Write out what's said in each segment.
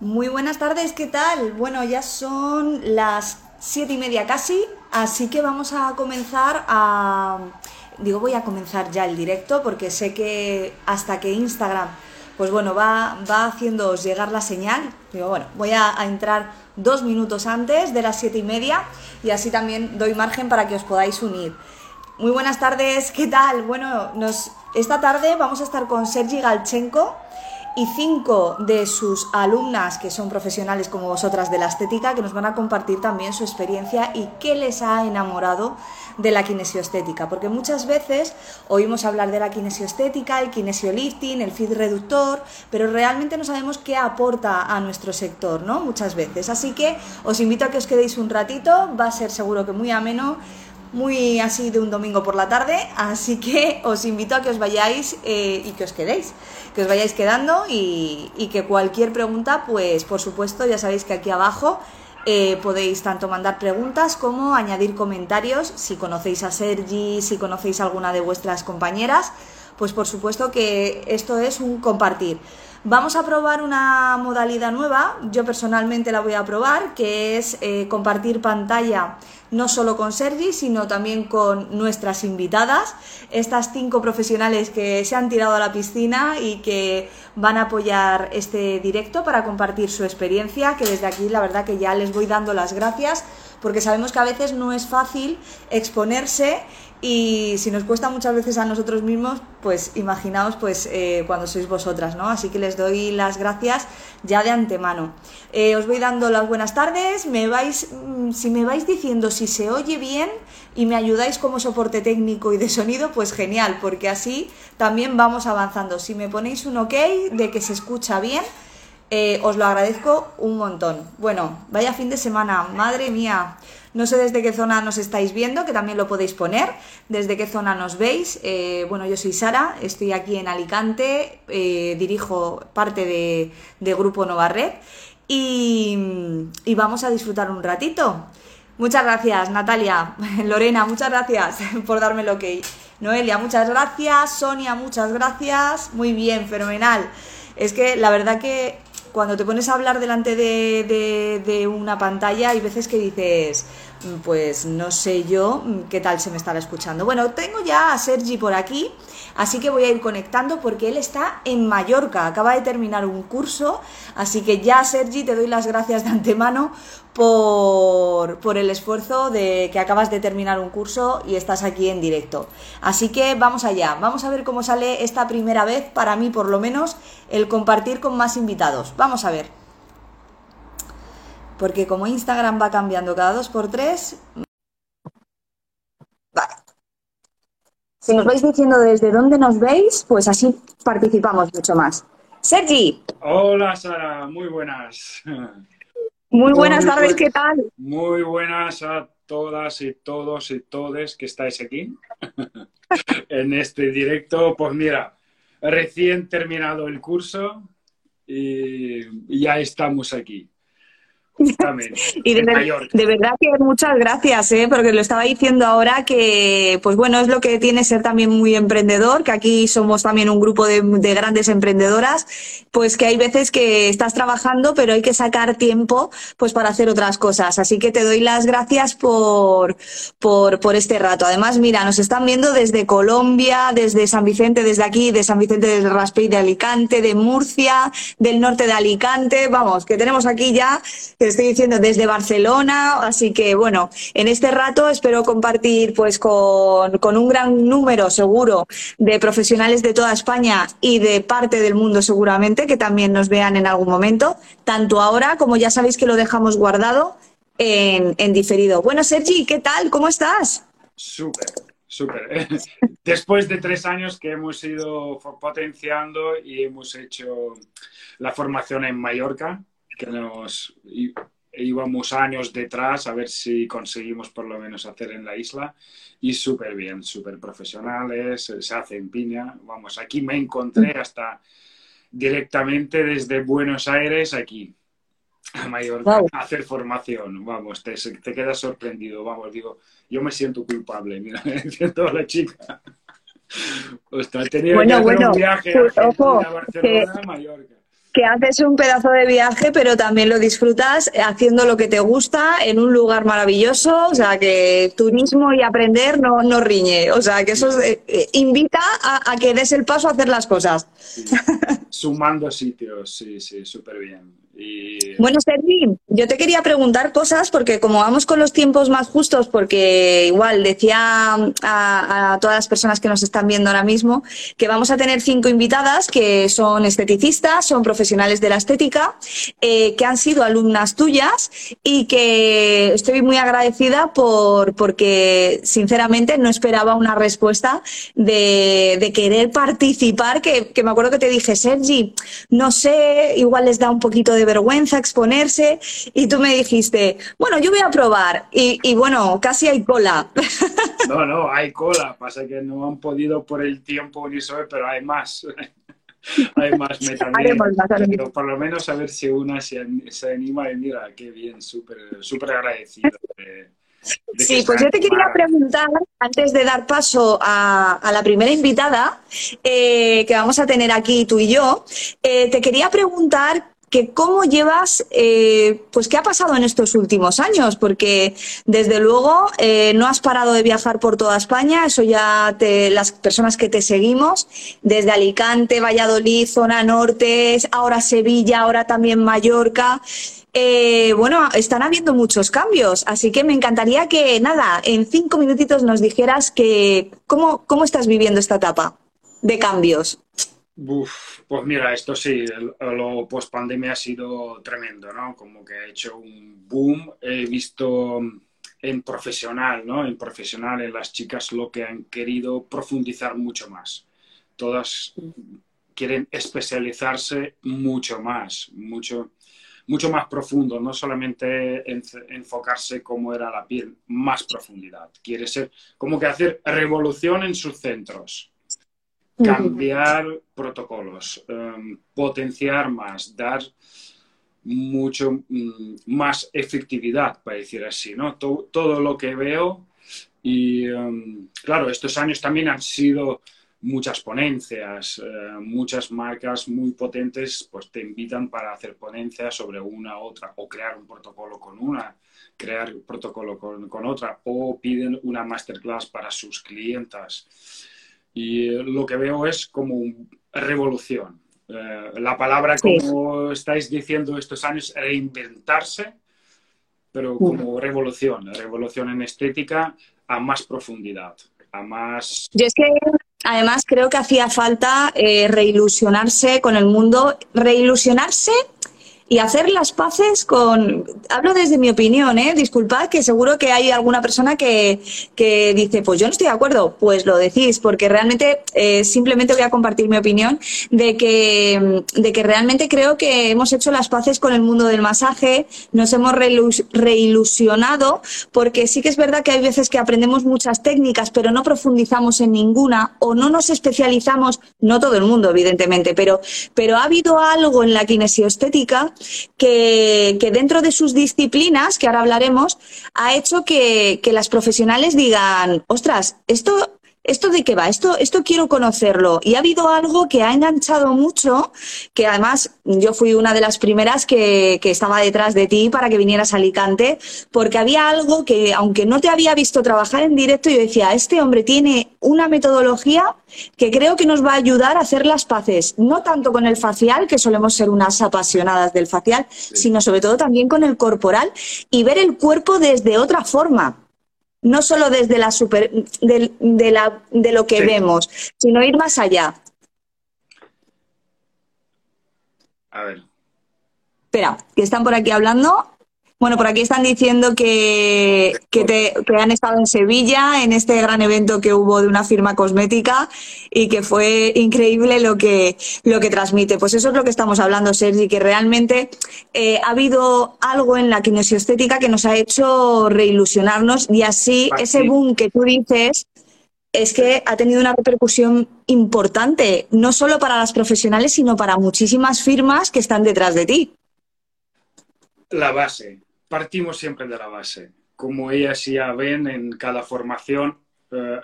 Muy buenas tardes, ¿qué tal? Bueno, ya son las siete y media casi, así que vamos a comenzar a... Digo, voy a comenzar ya el directo porque sé que hasta que Instagram, pues bueno, va, va haciéndoos llegar la señal. Digo, bueno, voy a, a entrar dos minutos antes de las siete y media y así también doy margen para que os podáis unir. Muy buenas tardes, ¿qué tal? Bueno, nos, esta tarde vamos a estar con Sergi Galchenko y cinco de sus alumnas que son profesionales como vosotras de la estética que nos van a compartir también su experiencia y qué les ha enamorado de la kinesioestética, porque muchas veces oímos hablar de la kinesioestética, el kinesiolifting, el feed reductor, pero realmente no sabemos qué aporta a nuestro sector, ¿no? Muchas veces. Así que os invito a que os quedéis un ratito, va a ser seguro que muy ameno muy así de un domingo por la tarde, así que os invito a que os vayáis eh, y que os quedéis, que os vayáis quedando y, que cualquier pregunta, pues por supuesto, ya sabéis que aquí abajo eh, podéis tanto mandar preguntas como añadir comentarios, si conocéis a Sergi, si conocéis a alguna de vuestras compañeras, pues por supuesto que esto es un compartir. Vamos a probar una modalidad nueva, yo personalmente la voy a probar, que es eh, compartir pantalla no solo con Sergi, sino también con nuestras invitadas, estas cinco profesionales que se han tirado a la piscina y que van a apoyar este directo para compartir su experiencia, que desde aquí la verdad que ya les voy dando las gracias, porque sabemos que a veces no es fácil exponerse y si nos cuesta muchas veces a nosotros mismos, pues imaginaos pues eh, cuando sois vosotras, ¿no? Así que les doy las gracias ya de antemano. Eh, os voy dando las buenas tardes, me vais, mm, si me vais diciendo si se oye bien y me ayudáis como soporte técnico y de sonido, pues genial, porque así también vamos avanzando. Si me ponéis un ok de que se escucha bien, eh, os lo agradezco un montón. Bueno, vaya fin de semana, madre mía. No sé desde qué zona nos estáis viendo, que también lo podéis poner, desde qué zona nos veis. Eh, bueno, yo soy Sara, estoy aquí en Alicante, eh, dirijo parte de, Grupo Nova Red y, y vamos a disfrutar un ratito. Muchas gracias, Natalia. Lorena, muchas gracias por darme lo que. Noelia, muchas gracias. Sonia, muchas gracias. Muy bien, fenomenal. Es que la verdad que cuando te pones a hablar delante de, de, una pantalla hay veces que dices, pues no sé yo qué tal se me estará escuchando. Bueno, tengo ya a Sergi por aquí, así que voy a ir conectando porque él está en Mallorca, acaba de terminar un curso, así que ya Sergi te doy las gracias de antemano por, por, el esfuerzo de que acabas de terminar un curso y estás aquí en directo. Así que vamos allá, vamos a ver cómo sale esta primera vez, para mí por lo menos, el compartir con más invitados. Vamos a ver. Porque como Instagram va cambiando cada dos por tres... Vale. Si nos vais diciendo desde dónde nos veis, pues así participamos mucho más. Sergi. Hola Sara, muy buenas. Muy buenas muy tardes, ¿qué tal? Muy buenas a todas y todos y todes que estáis aquí en este directo. Pues mira, recién terminado el curso y ya estamos aquí. y de, de, verdad que muchas gracias, ¿eh? porque lo estaba diciendo ahora que, pues bueno, es lo que tiene ser también muy emprendedor, que aquí somos también un grupo de, de, grandes emprendedoras, pues que hay veces que estás trabajando, pero hay que sacar tiempo pues para hacer otras cosas. Así que te doy las gracias por, por, por este rato. Además, mira, nos están viendo desde Colombia, desde San Vicente, desde aquí, de San Vicente del Raspey de Alicante, de Murcia, del norte de Alicante. Vamos, que tenemos aquí ya estoy diciendo desde Barcelona, así que bueno, en este rato espero compartir pues con, con, un gran número seguro de profesionales de toda España y de parte del mundo seguramente que también nos vean en algún momento, tanto ahora como ya sabéis que lo dejamos guardado en, en diferido. Bueno, Sergi, ¿qué tal? ¿Cómo estás? Súper, súper. Después de tres años que hemos ido potenciando y hemos hecho la formación en Mallorca, que nos íbamos años detrás a ver si conseguimos por lo menos hacer en la isla y súper bien, súper profesionales, se hace en piña. Vamos, aquí me encontré hasta directamente desde Buenos Aires aquí a Mallorca wow. a hacer formación. Vamos, te, te quedas sorprendido. Vamos, digo, yo me siento culpable, mira, siento a la chica. Ostras, tenía bueno, que hacer bueno, un viaje pues, a, ojo, a Barcelona, a Mallorca. Que haces un pedazo de viaje, pero también lo disfrutas haciendo lo que te gusta en un lugar maravilloso. O sea, que turismo y aprender no, no riñe. O sea, que eso eh, eh, invita a, que des el paso a hacer las cosas. Sumando sitios, sí, sí, súper bien. Bueno, Sergi, yo te quería preguntar cosas porque como vamos con los tiempos más justos, porque igual decía a, todas las personas que nos están viendo ahora mismo que vamos a tener cinco invitadas que son esteticistas, son profesionales de la estética, eh, que han sido alumnas tuyas y que estoy muy agradecida por porque sinceramente no esperaba una respuesta de, querer participar, que, que me acuerdo que te dije, Sergi, no sé, igual les da un poquito de vergüenza exponerse y tú me dijiste, bueno, yo voy a probar y, bueno, casi hay cola. No, no, hay cola, pasa que no han podido por el tiempo ni sobre, pero hay más. hay más, me también, pero por lo menos a ver si una se, anima y mira, qué bien, súper súper agradecido. sí, pues yo te quería preguntar, antes de dar paso a, la primera invitada eh, que vamos a tener aquí tú y yo, eh, te quería preguntar que cómo llevas, eh, pues qué ha pasado en estos últimos años, porque desde luego eh, no has parado de viajar por toda España, eso ya te, las personas que te seguimos, desde Alicante, Valladolid, zona norte, ahora Sevilla, ahora también Mallorca. Eh, bueno, están habiendo muchos cambios, así que me encantaría que, nada, en cinco minutitos nos dijeras que cómo, cómo estás viviendo esta etapa de cambios pues mira, esto sí, lo post pandemia ha sido tremendo, ¿no? Como que ha hecho un boom. He visto en profesional, ¿no? En profesional, en las chicas lo que han querido profundizar mucho más. Todas quieren especializarse mucho más, mucho, mucho más profundo, no solamente enfocarse como era la piel, más profundidad. Quiere ser como que hacer revolución en sus centros cambiar protocolos, em, potenciar más, dar mucho mm, más efectividad, para decir así, ¿no? Todo, lo que veo y, em, claro, estos años también han sido muchas ponencias, eh, muchas marcas muy potentes pues te invitan para hacer ponencias sobre una u otra o crear un protocolo con una, crear un protocolo con, con otra o piden una masterclass para sus clientas. Y eh, lo que veo es como revolución. Eh, la palabra, como estáis diciendo estos años, reinventarse, pero como revolución, revolución en estética a más profundidad, a más... Yo es que además creo que hacía falta eh, reilusionarse con el mundo, reilusionarse y hacer las paces con. Hablo desde mi opinión, ¿eh? Disculpad que seguro que hay alguna persona que, que dice, pues yo no estoy de acuerdo. Pues lo decís, porque realmente eh, simplemente voy a compartir mi opinión de que, de que realmente creo que hemos hecho las paces con el mundo del masaje, nos hemos reilusionado, porque sí que es verdad que hay veces que aprendemos muchas técnicas, pero no profundizamos en ninguna o no nos especializamos, no todo el mundo, evidentemente, pero, pero ha habido algo en la kinesioestética que, dentro de sus disciplinas, que ahora hablaremos, ha hecho que, que las profesionales digan, ostras, esto ¿esto de qué va? Esto, esto quiero conocerlo. Y ha habido algo que ha enganchado mucho, que además yo fui una de las primeras que, que, estaba detrás de ti para que vinieras a Alicante, porque había algo que, aunque no te había visto trabajar en directo, yo decía, este hombre tiene una metodología que creo que nos va a ayudar a hacer las paces, no tanto con el facial, que solemos ser unas apasionadas del facial, sino sobre todo también con el corporal y ver el cuerpo desde otra forma no solo desde la super, de, de, la, de lo que vemos, sino ir más allá. A ver. Espera, que están por aquí hablando. Bueno, por aquí están diciendo que, que, te, que, han estado en Sevilla en este gran evento que hubo de una firma cosmética y que fue increíble lo que, lo que transmite. Pues eso es lo que estamos hablando, Sergi, que realmente eh, ha habido algo en la kinesioestética que nos ha hecho reilusionarnos y así ese boom que tú dices es que ha tenido una repercusión importante, no solo para las profesionales, sino para muchísimas firmas que están detrás de ti. La base, partimos siempre de la base. Como ellas ya ven en cada formación, eh,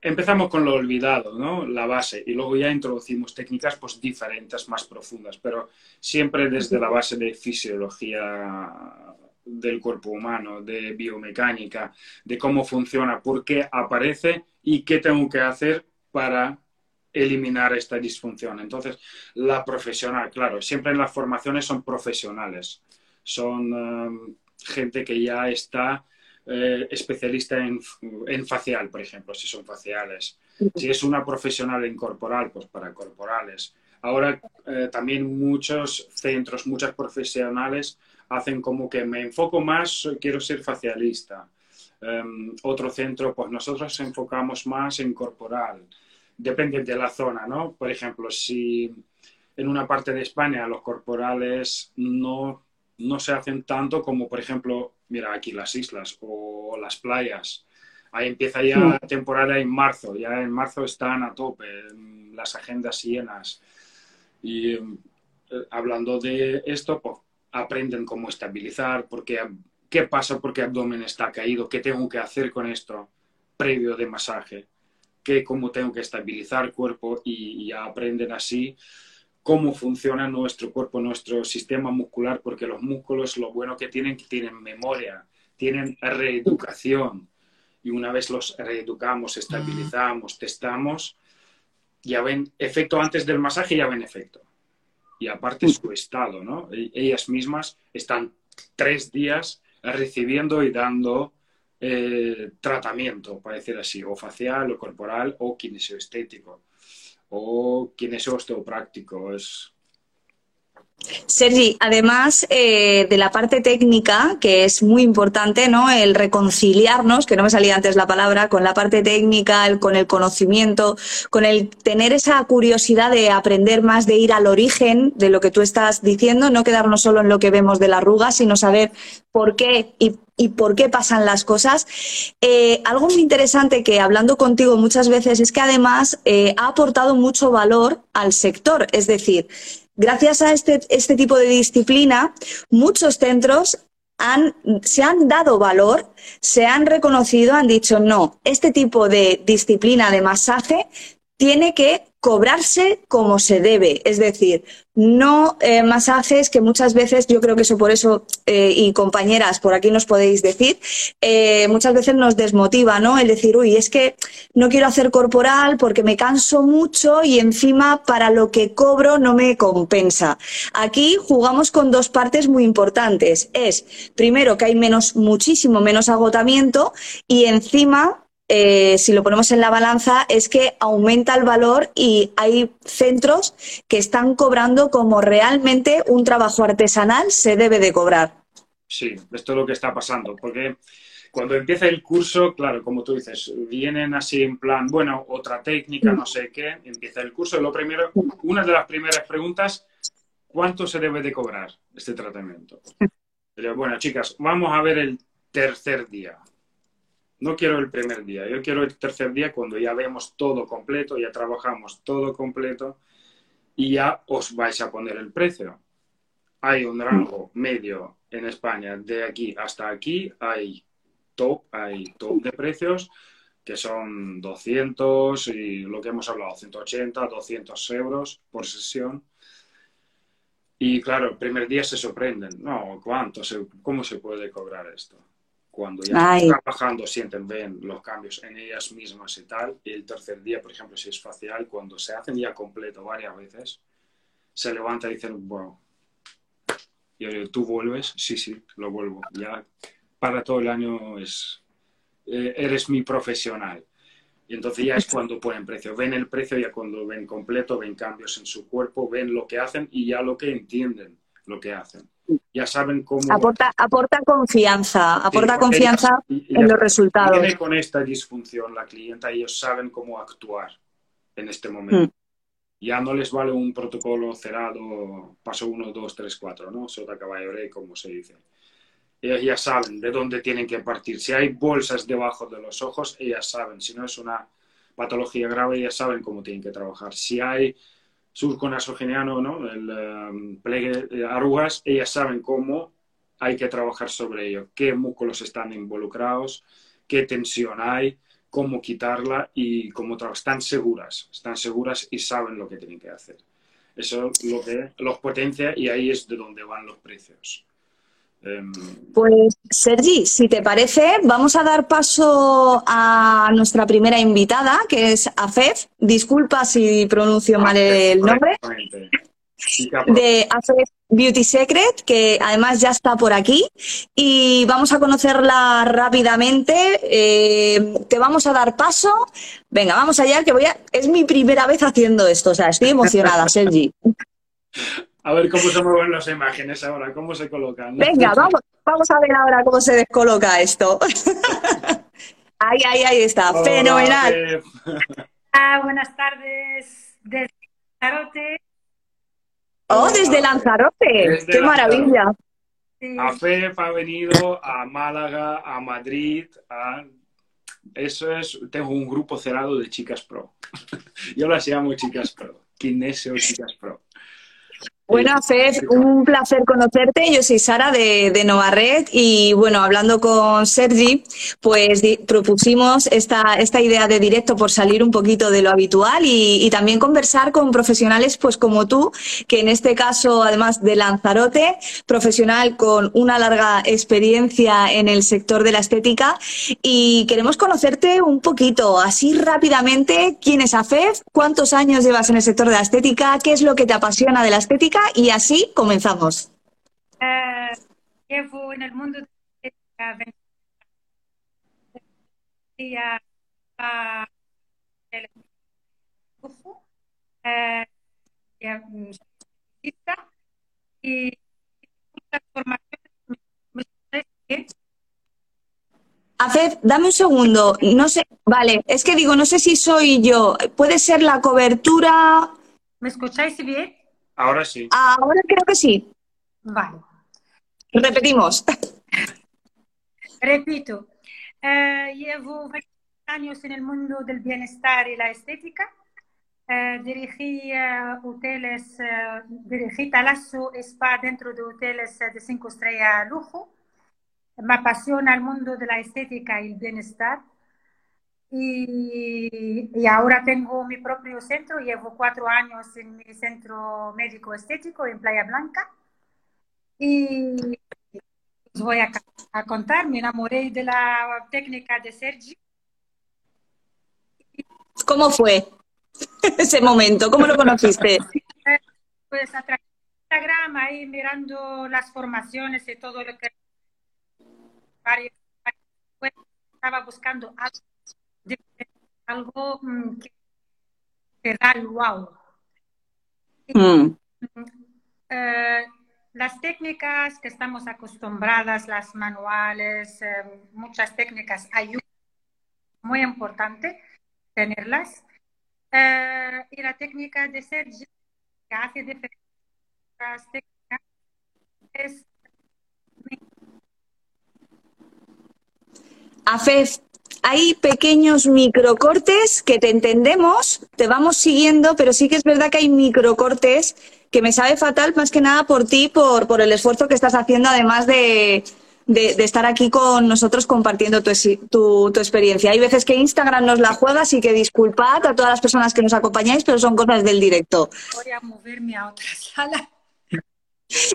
empezamos con lo olvidado, ¿no? La base, y luego ya introducimos técnicas pues diferentes, más profundas, pero siempre desde la base de fisiología del cuerpo humano, de biomecánica, de cómo funciona, por qué aparece y qué tengo que hacer para eliminar esta disfunción. Entonces, la profesional, claro, siempre en las formaciones son profesionales, son um, gente que ya está eh, especialista en, facial, por ejemplo, si son faciales. Si es una profesional en corporal, pues para corporales. Ahora eh, también muchos centros, muchas profesionales hacen como que me enfoco más, quiero ser facialista. Em, otro centro, pues nosotros enfocamos más en corporal. Depende de la zona, ¿no? Por ejemplo, si en una parte de España los corporales no, no se hacen tanto como, por ejemplo, mira aquí las islas o las playas. Ahí empieza ya la temporada en marzo, ya en marzo están a tope, las agendas llenas. Y eh, hablando de esto, pues aprenden cómo estabilizar, porque, qué pasa porque abdomen está caído, qué tengo que hacer con esto previo de masaje, qué, cómo tengo que estabilizar el cuerpo y, ya aprenden así cómo funciona nuestro cuerpo, nuestro sistema muscular, porque los músculos lo bueno que tienen que tienen memoria, tienen reeducación. Y una vez los reeducamos, estabilizamos, testamos, ya ven efecto antes del masaje, ya ven efecto y aparte su estado, ¿no? E-, ellas mismas están tres días recibiendo y dando eh, tratamiento, para decir así, o facial, o corporal, o kinesioestético, o kinesio-osteopráctico. Es, Sergi, además eh, de la parte técnica, que es muy importante, ¿no? El reconciliarnos, que no me salía antes la palabra, con la parte técnica, con el conocimiento, con el tener esa curiosidad de aprender más, de ir al origen de lo que tú estás diciendo, no quedarnos solo en lo que vemos de la arruga, sino saber por qué y, por qué pasan las cosas. Eh, algo muy interesante que hablando contigo muchas veces es que además eh, ha aportado mucho valor al sector, es decir, gracias a este, este tipo de disciplina, muchos centros han, se han dado valor, se han reconocido, han dicho, no, este tipo de disciplina de masaje tiene que cobrarse como se debe, es decir, no eh, masajes que muchas veces, yo creo que eso por eso, eh, y compañeras, por aquí nos podéis decir, eh, muchas veces nos desmotiva, ¿no? El decir, uy, es que no quiero hacer corporal porque me canso mucho y encima para lo que cobro no me compensa. Aquí jugamos con dos partes muy importantes. Es, primero, que hay menos, muchísimo menos agotamiento y encima eh, si lo ponemos en la balanza, es que aumenta el valor y hay centros que están cobrando como realmente un trabajo artesanal se debe de cobrar. Sí, esto es lo que está pasando, porque cuando empieza el curso, claro, como tú dices, vienen así en plan, bueno, otra técnica, no sé qué, empieza el curso. Lo primero, una de las primeras preguntas, ¿cuánto se debe de cobrar este tratamiento? Bueno, chicas, vamos a ver el tercer día no quiero el primer día, yo quiero el tercer día cuando ya vemos todo completo, ya trabajamos todo completo y ya os vais a poner el precio. Hay un rango medio en España de aquí hasta aquí, hay top, hay top de precios que son 200 y lo que hemos hablado, 180, 200 euros por sesión. Y claro, el primer día se sorprenden, no, ¿cuánto? ¿Cómo se puede cobrar esto? Cuando ya están trabajando sienten, ven los cambios en ellas mismas y tal. Y el tercer día, por ejemplo, si es facial, cuando se hacen ya completo varias veces, se levanta y dicen, bueno, y ¿tú vuelves? Sí, sí, lo vuelvo. Ya para todo el año es, eh, eres mi profesional. Y entonces ya es cuando ponen precio. Ven el precio ya cuando ven completo, ven cambios en su cuerpo, ven lo que hacen y ya lo que entienden lo que hacen ya saben cómo... Aporta, aporta confianza, aporta confianza en los resultados. Viene con esta disfunción la clienta, ellos saben cómo actuar en este momento. Mm. Ya no les vale un protocolo cerrado, paso 1, 2, 3, 4, ¿no? Sota caballo como se dice. Ellos ya saben de dónde tienen que partir. Si hay bolsas debajo de los ojos, ellas saben. Si no es una patología grave, ellas saben cómo tienen que trabajar. Si hay surco nasogeniano, ¿no? el um, plegue de arrugas, ellas saben cómo hay que trabajar sobre ello, qué músculos están involucrados, qué tensión hay, cómo quitarla y cómo trabajar. Están seguras, están seguras y saben lo que tienen que hacer. Eso es lo que los potencia y ahí es de donde van los precios. Em, pues Sergi, si te parece, vamos a dar paso a nuestra primera invitada, que es Afef. Disculpa si pronuncio mal el nombre. De Afef Beauty Secret, que además ya está por aquí. Y vamos a conocerla rápidamente. Eh, te vamos a dar paso. Venga, vamos allá, que voy a. Es mi primera vez haciendo esto, o sea, estoy emocionada, Sergi. A ver cómo se mueven las imágenes ahora, cómo se colocan. Venga, vamos, vamos a ver ahora cómo se descoloca esto. ahí, ahí, ahí está, fenomenal. Ah, buenas tardes desde Lanzarote. Oh, desde Lanzarote, qué maravilla. AFEF ha venido a Málaga, a Madrid, Eso es, tengo un grupo cerrado de chicas pro. Yo las llamo chicas pro, Kinesio Chicas Pro. Bueno, Fed, un placer conocerte. Yo soy Sara de, de Novared y bueno, hablando con Sergi, pues propusimos esta, esta idea de directo por salir un poquito de lo habitual y, y, también conversar con profesionales pues como tú, que en este caso, además de Lanzarote, profesional con una larga experiencia en el sector de la estética. Y queremos conocerte un poquito, así rápidamente, quién es AFEF, cuántos años llevas en el sector de la estética, qué es lo que te apasiona de la estética y así comenzamos. Eh, llevo en el mundo de la eh, y Afef, dame un segundo. No sé, vale, es que digo, no sé si soy yo. ¿Puede ser la cobertura? ¿Me escucháis bien? Ahora sí. Ahora creo que sí. Vale. Repetimos. Repito. Eh, llevo 20 años en el mundo del bienestar y la estética. Eh, dirigí uh, hoteles, uh, dirigí Talasso Spa dentro de hoteles de cinco estrellas lujo. Me apasiona el mundo de la estética y el bienestar. Y, ahora tengo mi propio centro, llevo cuatro años en mi centro médico estético en Playa Blanca. Y os voy a, contar, me enamoré de la técnica de Sergi. ¿Cómo fue ese momento? ¿Cómo lo conociste? Pues a través de Instagram, ahí mirando las formaciones y todo lo que... Estaba buscando algo algo mm, que da el wow. Mm. Eh, las técnicas que estamos acostumbradas, las manuales, eh, muchas técnicas ayudan, muy importante tenerlas. Eh, y la técnica de ser que hace diferentes técnicas es hay pequeños microcortes que te entendemos, te vamos siguiendo, pero sí que es verdad que hay microcortes que me sabe fatal más que nada por ti, por, por el esfuerzo que estás haciendo, además de, de, estar aquí con nosotros compartiendo tu, tu, tu, experiencia. Hay veces que Instagram nos la juega, así que disculpad a todas las personas que nos acompañáis, pero son cosas del directo. Voy a moverme a otra sala.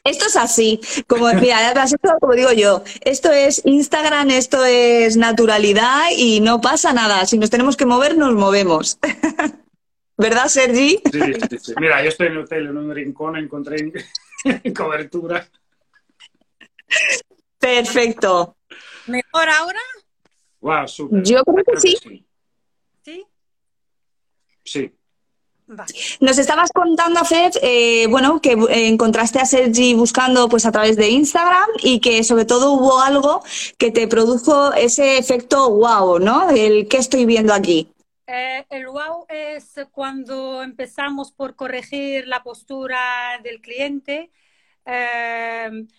Esto es así, como, mira, como digo yo, esto es Instagram, esto es naturalidad y no pasa nada. Si nos tenemos que mover, nos movemos. ¿Verdad, Sergi? Sí, sí, sí. Mira, yo estoy en el hotel, en un rincón, encontré cobertura. Perfecto. ¿Mejor ahora? Wow, súper. Yo creo que sí. ¿Sí? Sí. Nos estabas contando, Fed, eh, bueno, que eh, encontraste a Sergi buscando pues a través de Instagram y que sobre todo hubo algo que te produjo ese efecto wow, ¿no? El que estoy viendo aquí. Eh, el wow es cuando empezamos por corregir la postura del cliente.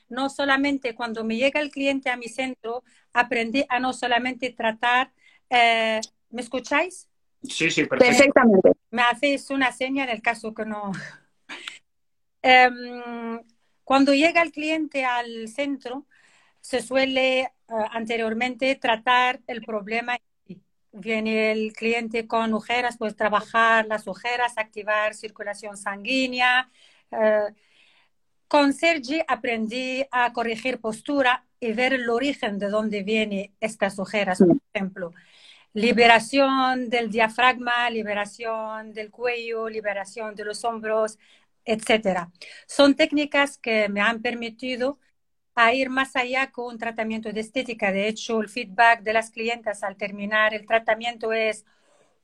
no solamente cuando me llega el cliente a mi centro, aprendí a no solamente tratar. ¿Me escucháis? Sí, sí, perfectamente. Me haces una seña en el caso que no. Em, cuando llega el cliente al centro, se suele eh, anteriormente tratar el problema, viene el cliente con ojeras, pues trabajar las ojeras, activar circulación sanguínea. Eh, con Sergi aprendí a corregir postura y ver el origen de dónde vienen estas ojeras, por ejemplo. Liberación del diafragma, liberación del cuello, liberación de los hombros, etc. Son técnicas que me han permitido a ir más allá con un tratamiento de estética. De hecho, el feedback de las clientas al terminar el tratamiento es,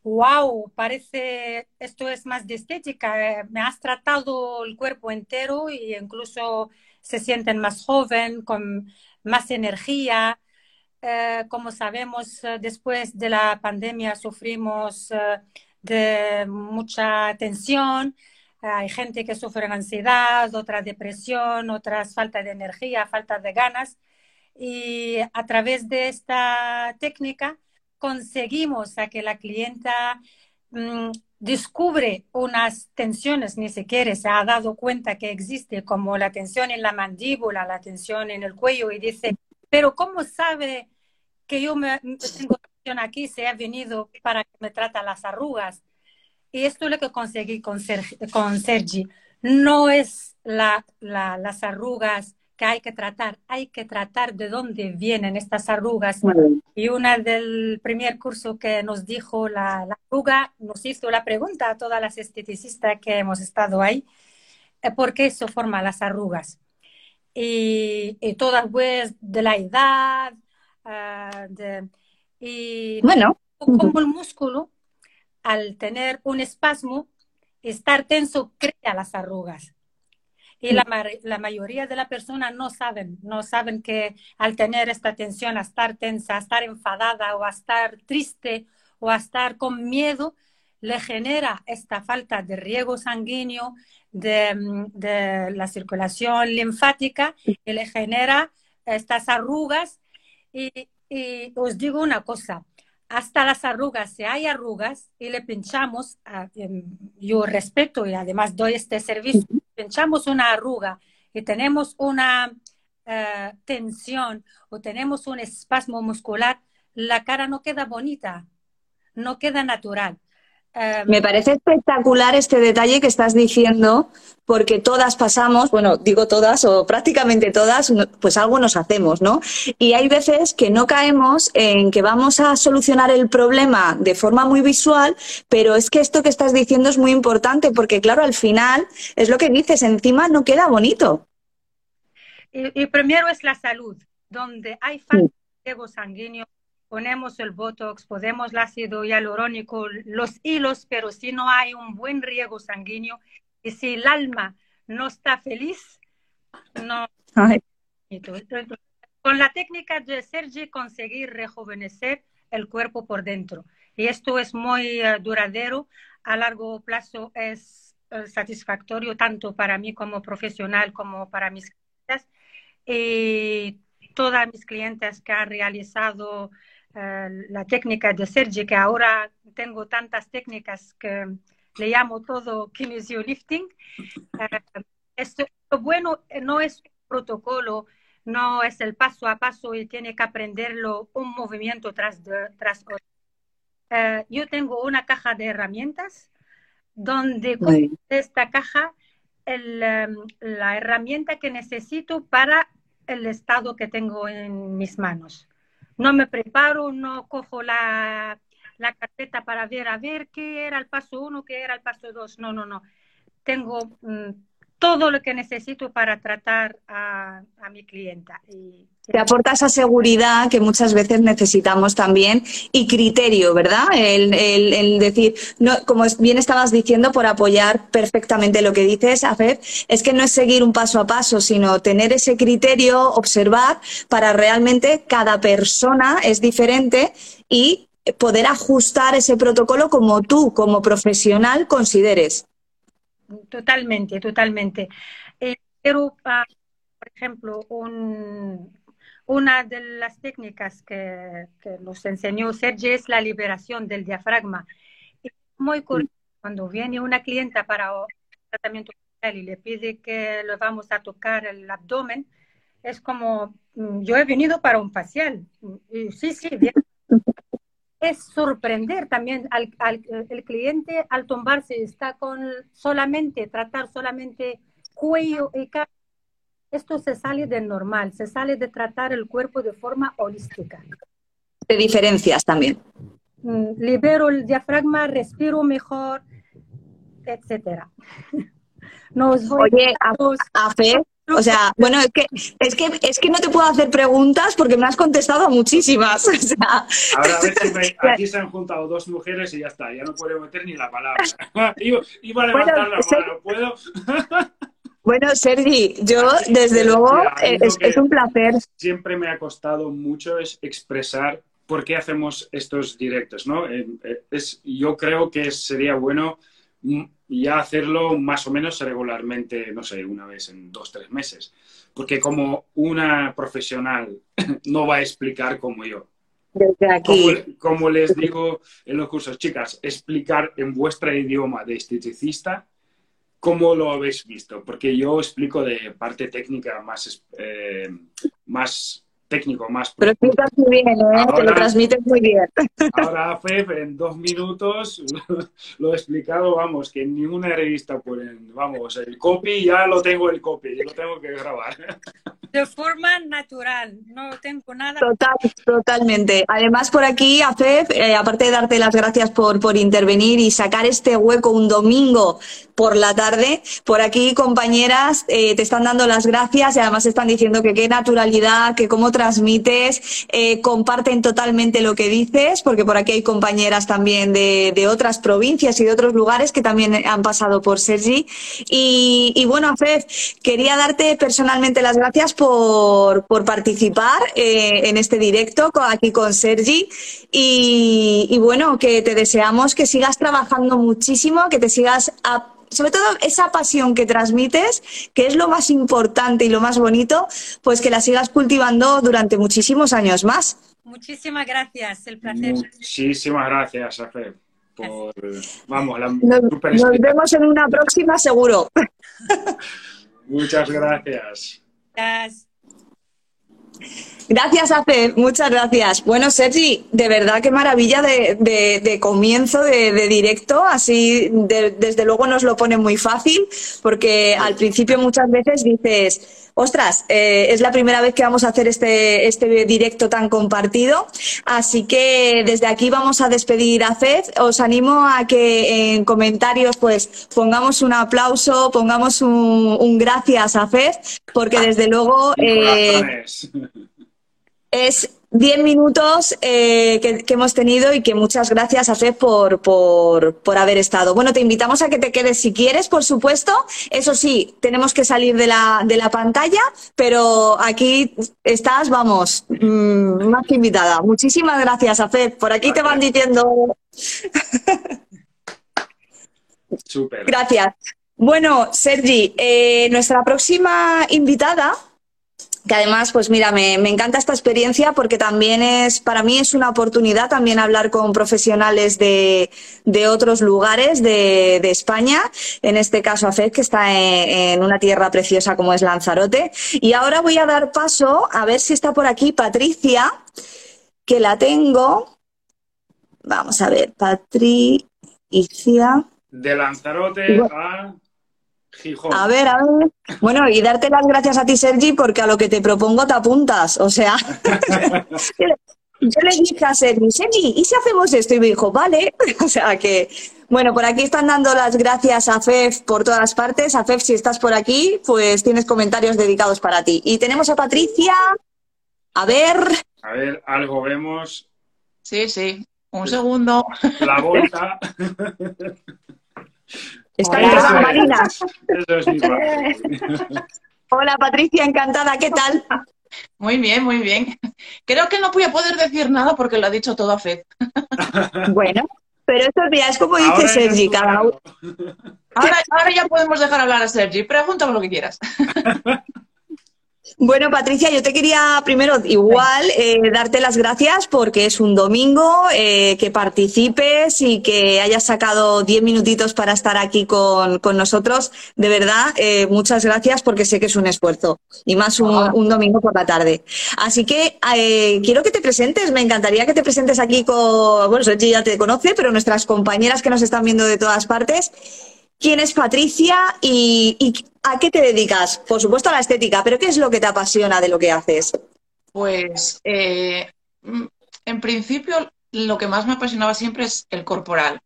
wow, parece esto es más de estética, me has tratado el cuerpo entero e incluso se sienten más joven, con más energía. Eh, como sabemos, eh, después de la pandemia sufrimos eh, de mucha tensión hay gente que sufre ansiedad, otra depresión, otras falta de energía, falta de ganas. Y a través de esta técnica conseguimos que la clienta mm, descubre unas tensiones, ni siquiera se ha dado cuenta que existe, como la tensión en la mandíbula, la tensión en el cuello, y dice, pero ¿cómo sabe que yo me, tengo aquí? Se ha venido para que me trata las arrugas. Y esto es lo que conseguí con, Sergi. No es las arrugas que hay que tratar, hay que tratar de dónde vienen estas arrugas. Y una del primer curso que nos dijo la, arruga, nos hizo la pregunta a todas las esteticistas que hemos estado ahí, eh, ¿por qué eso forma las arrugas? Y, todas pues de la edad, ah, y bueno. como el músculo al tener un espasmo, estar tenso crea las arrugas. Y la, la, mayoría de las personas no saben, no saben que al tener esta tensión, a estar tensa, a estar enfadada o a estar triste o a estar con miedo, le genera esta falta de riego sanguíneo, de, de la circulación linfática y le genera estas arrugas. Y, y os digo una cosa, hasta las arrugas, si hay arrugas y le pinchamos, em, yo respeto y además doy este servicio, pinchamos una arruga y tenemos una eh, tensión o tenemos un espasmo muscular, la cara no queda bonita, no queda natural. Em, Me parece espectacular este detalle que estás diciendo, porque todas pasamos, bueno, digo todas o prácticamente todas, pues algo nos hacemos, ¿no? Y hay veces que no caemos en que vamos a solucionar el problema de forma muy visual, pero es que esto que estás diciendo es muy importante, porque claro, al final es lo que dices, encima no queda bonito. Y, primero es la salud, donde hay falta de sanguíneo ponemos el botox, ponemos el ácido hialurónico, los hilos, pero si no hay un buen riego sanguíneo y si el alma no está feliz, no. Con la técnica de Sergi conseguir rejuvenecer el cuerpo por dentro. Y esto es muy eh, duradero, a largo plazo es eh, satisfactorio tanto para mí como profesional como para mis clientes. Y todas mis clientes que han realizado eh, la técnica de Sergi, que ahora tengo tantas técnicas que le llamo todo kinesiolifting. Uh, esto, lo bueno eh, no es protocolo, no es el paso a paso y tiene que aprenderlo un movimiento tras, tras otro. yo tengo una caja de herramientas donde con esta caja el, la herramienta que necesito para el estado que tengo en mis manos no me preparo, no cojo la, la carpeta para ver a ver qué era el paso uno, qué era el paso dos. No, no, no. Tengo mm, todo lo que necesito para tratar a, mi clienta. Y, te aporta esa seguridad que muchas veces necesitamos también y criterio, ¿verdad? El, decir, no, como bien estabas diciendo, por apoyar perfectamente lo que dices, Afef, es que no es seguir un paso a paso, sino tener ese criterio, observar para realmente cada persona es diferente y poder ajustar ese protocolo como tú, como profesional, consideres. Totalmente, totalmente. Eh, pero, ah, por ejemplo, una de las técnicas que, nos enseñó Sergio es la liberación del diafragma. Es muy curioso cuando viene una clienta para un tratamiento y le pide que le vamos a tocar el abdomen, es como, mm, yo he venido para un facial. sí, sí, bien. es sorprender también al, al el cliente al tumbarse, está con solamente, tratar solamente cuello y cara. Esto se sale del normal, se sale de tratar el cuerpo de forma holística. Te diferencias también. Mm, libero el diafragma, respiro mejor, etcétera. Nos voy Oye, a, a fe, o sea, bueno, es que, es que es que no te puedo hacer preguntas porque me has contestado muchísimas. O sea... Ahora a ver si me, aquí se han juntado dos mujeres y ya está, ya no puedo meter ni la palabra. Iba a levantar la mano, ¿puedo? Bueno, Sergi, yo desde luego es, es, un placer. Siempre me ha costado mucho es expresar por qué hacemos estos directos, ¿no? Eh, eh, es, yo creo que sería bueno ya hacerlo más o menos regularmente, no sé, una vez en dos, tres meses. Porque como una profesional no va a explicar como yo. Desde aquí. Como, les digo en los cursos, chicas, explicar en vuestro idioma de esteticista cómo lo habéis visto. Porque yo explico de parte técnica más, eh, más técnico más. Pero explicas muy bien, ¿eh? Te lo transmites muy bien. Ahora, Fef, en dos minutos lo he explicado, vamos, que en ninguna revista pueden, vamos, el copy ya lo tengo el copy, lo tengo que grabar. De forma natural, no tengo nada. Total, totalmente. Además, por aquí, a Fef, eh, aparte de darte las gracias por, por intervenir y sacar este hueco un domingo por la tarde. Por aquí, compañeras, eh, te están dando las gracias y además están diciendo que qué naturalidad, que cómo transmites, eh, comparten totalmente lo que dices, porque por aquí hay compañeras también de, otras provincias y de otros lugares que también han pasado por Sergi. Y, bueno, Fef, quería darte personalmente las gracias por, por participar eh, en este directo aquí con Sergi. Y, bueno, que te deseamos que sigas trabajando muchísimo, que te sigas a sobre todo esa pasión que transmites, que es lo más importante y lo más bonito, pues que la sigas cultivando durante muchísimos años más. Muchísimas gracias, el placer. Muchísimas gracias, Afe, por, vamos, la nos, nos vemos en una próxima seguro. Muchas gracias. Gracias. Gracias, Afe, muchas gracias. Bueno, Sergi, de verdad qué maravilla de, comienzo de, directo, así desde luego nos lo pone muy fácil, porque al principio muchas veces dices, ostras, eh, es la primera vez que vamos a hacer este, este directo tan compartido, así que desde aquí vamos a despedir a Fed. Os animo a que en comentarios pues pongamos un aplauso, pongamos un, gracias a Fed, porque desde luego... Eh, es 10 minutos eh, que, hemos tenido y que muchas gracias a Fred por, por, haber estado. Bueno, te invitamos a que te quedes si quieres, por supuesto. Eso sí, tenemos que salir de la, de la pantalla, pero aquí estás, vamos, mm, más que invitada. Muchísimas gracias, Afed. Por aquí te van diciendo. Súper. Gracias. Bueno, Sergi, eh, nuestra próxima invitada que además, pues mira, me, encanta esta experiencia porque también es, para mí es una oportunidad también hablar con profesionales de, de otros lugares de, de, España, en este caso AFED, que está en, una tierra preciosa como es Lanzarote. Y ahora voy a dar paso a ver si está por aquí Patricia, que la tengo. Vamos a ver, Patricia. De Lanzarote a a ver, a ver. Bueno, y darte las gracias a ti, Sergi, porque a lo que te propongo te apuntas. O sea, yo le dije a Sergi, Sergi, ¿y si hacemos esto? Y me dijo, vale. O sea que, bueno, por aquí están dando las gracias a Fef por todas las partes. A Fef, si estás por aquí, pues tienes comentarios dedicados para ti. Y tenemos a Patricia. A ver. A ver, algo vemos. Sí, sí. Un segundo. La bolsa. Está Marina. Hola Patricia, encantada, ¿qué tal? Muy bien, muy bien. Creo que no voy a poder decir nada porque lo ha dicho todo a Fed. Bueno, pero esto ya es como dice Sergi, cada uno. Ahora, ahora, ya podemos dejar hablar a Sergi. Pregúntame lo que quieras. Bueno, Patricia, yo te quería primero igual eh, darte las gracias porque es un domingo, eh, que participes y que hayas sacado 10 minutitos para estar aquí con, con nosotros. De verdad, eh, muchas gracias porque sé que es un esfuerzo y más un, un domingo por la tarde. Así que eh, quiero que te presentes, me encantaría que te presentes aquí con, bueno, Sergi ya te conoce, pero nuestras compañeras que nos están viendo de todas partes. ¿Quién es Patricia y, a qué te dedicas? Por supuesto a la estética, pero ¿qué es lo que te apasiona de lo que haces? Pues eh, mm, en principio lo que más me apasionaba siempre es el corporal,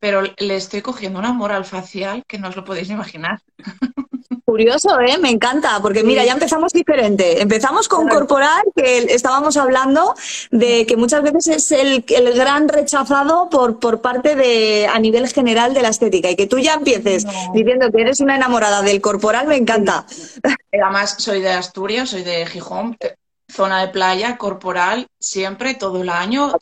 pero le estoy cogiendo un amor al facial que no os lo podéis imaginar. Curioso, ¿eh? Me encanta, porque mira, ya empezamos diferente. Empezamos con Claro. corporal, que estábamos hablando de que muchas veces es el, el gran rechazado por, por parte de, a nivel general de la estética. Y que tú ya empieces No. diciendo que eres una enamorada del corporal, me encanta. Además, soy de Asturias, soy de Gijón, te- zona de playa, corporal, siempre, todo el año,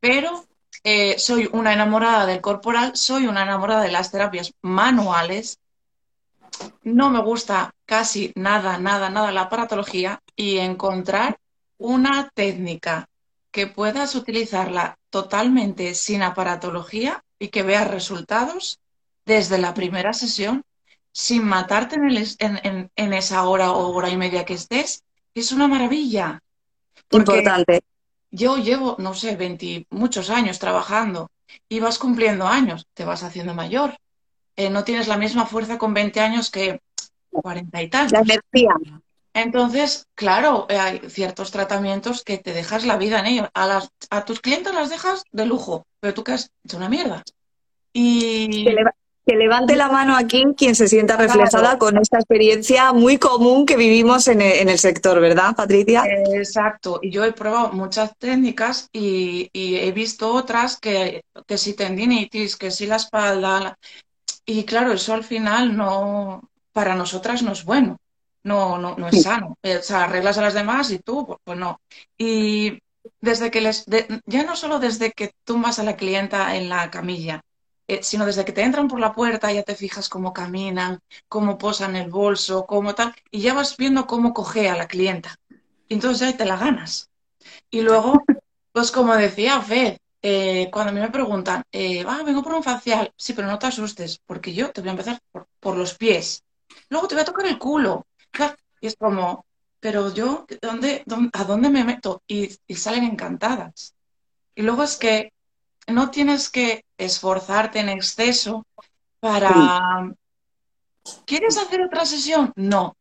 pero eh, soy una enamorada del corporal, soy una enamorada de las terapias manuales. No me gusta casi nada, nada, nada la aparatología y encontrar una técnica que puedas utilizarla totalmente sin aparatología y que veas resultados desde la primera sesión sin matarte en, el es- en- en- en esa hora o hora y media que estés, es una maravilla. Porque Importante. yo llevo, no sé, 20, muchos años trabajando y vas cumpliendo años, te vas haciendo mayor. Eh, no tienes la misma fuerza con 20 años que 40 y La tantos. energía. Entonces, claro, eh, hay ciertos tratamientos que te dejas la vida en ellos. A, las, a tus clientes las dejas de lujo, pero tú quedas hecho una mierda. Y Que, leva- que levante la mano aquí quien se sienta reflejada Claro. con esta experiencia muy común que vivimos en el, en el sector, ¿verdad, Patricia? Exacto, y yo he probado muchas técnicas y, y he visto otras que, que si tendinitis, que si la espalda, la- y claro, eso al final no, para nosotras no es bueno, no, no, no es sano. Eh, O sea, arreglas a las demás y tú, pues, pues no. Y desde que les, de- ya no solo desde que tumbas a la clienta en la camilla, eh, sino desde que te entran por la puerta, ya te fijas cómo caminan, cómo posan el bolso, cómo tal, y ya vas viendo cómo cojea la clienta. Y entonces ahí te la ganas. Y luego, pues como decía Fed, eh, cuando a mí me preguntan, eh, ah, vengo por un facial, sí, pero no te asustes, porque yo te voy a empezar por, por los pies. Luego te voy a tocar el culo. Y es como, pero yo, ¿dónde, dónde- ¿a dónde me meto? Y, y salen encantadas. Y luego es que no tienes que esforzarte en exceso para... ¿Quieres hacer otra sesión? No.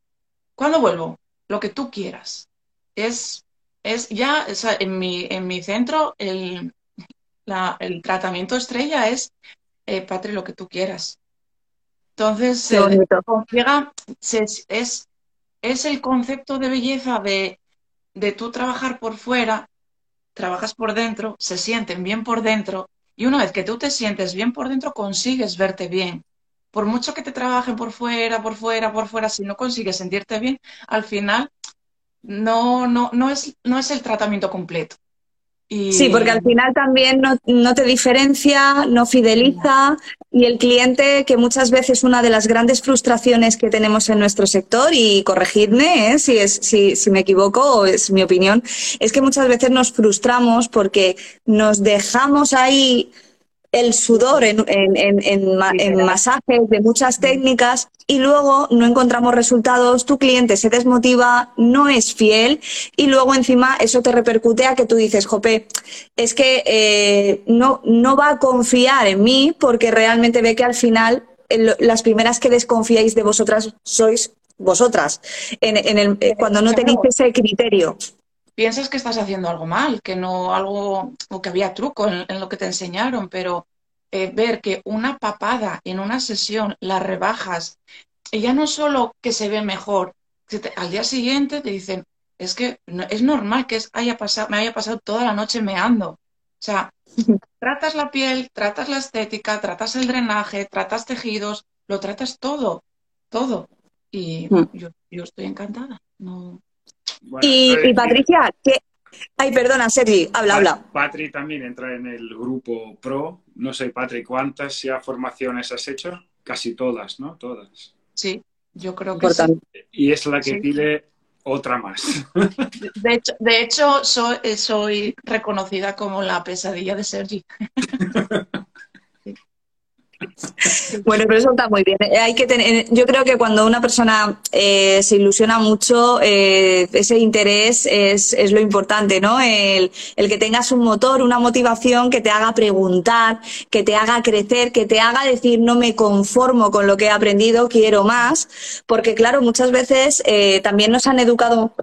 ¿Cuándo vuelvo? Lo que tú quieras. Es, es ya, o sea, en mi, en mi centro, el, la- el tratamiento estrella es, eh, Patri, lo que tú quieras. Entonces, eh, se- es, es el concepto de belleza de, de tú trabajar por fuera, trabajas por dentro, se sienten bien por dentro, y una vez que tú te sientes bien por dentro, consigues verte bien. Por mucho que te trabajen por fuera, por fuera, por fuera, si no consigues sentirte bien, al final no, no, no es, no es el tratamiento completo. Y Sí, porque al final también no, no te diferencia, no fideliza y el cliente, que muchas veces una de las grandes frustraciones que tenemos en nuestro sector, y corregidme ¿eh? si, es, si, si me equivoco o es mi opinión, es que muchas veces nos frustramos porque nos dejamos ahí el sudor en, en, en, en, ma- en masajes de muchas técnicas y luego no encontramos resultados, tu cliente se desmotiva, no es fiel y luego encima eso te repercute a que tú dices, Jope, es que eh, no, no va a confiar en mí porque realmente ve que al final el- las primeras que desconfiáis de vosotras sois vosotras, en, en el, eh, cuando no tenéis ese criterio. Piensas que estás haciendo algo mal, que no algo, o que había truco en, en lo que te enseñaron, pero eh, ver que una papada en una sesión la rebajas, y ya no solo que se ve mejor, que te- al día siguiente te dicen, es que no- es normal que es- haya pasado, me haya pasado toda la noche meando. O sea, tratas la piel, tratas la estética, tratas el drenaje, tratas tejidos, lo tratas todo, todo. Y Mm. yo, yo estoy encantada. No, Bueno, Y, Patricia, que... Ay, perdona, Sergi, habla, Pat- habla. Patri también entra en el grupo Pro. No sé, Patri, ¿cuántas ya formaciones has hecho? Casi todas, ¿no? Todas. Sí, yo creo que sí. Importante. y es la que Sí. pide otra más. De hecho, de hecho soy, soy reconocida como la pesadilla de Sergi. Bueno, pero eso está muy bien. Eh, Hay que tener, yo creo que cuando una persona eh, se ilusiona mucho, eh, ese interés es, es lo importante, ¿no? El, el que tengas un motor, una motivación que te haga preguntar, que te haga crecer, que te haga decir no me conformo con lo que he aprendido, quiero más. Porque claro, muchas veces eh, también nos han educado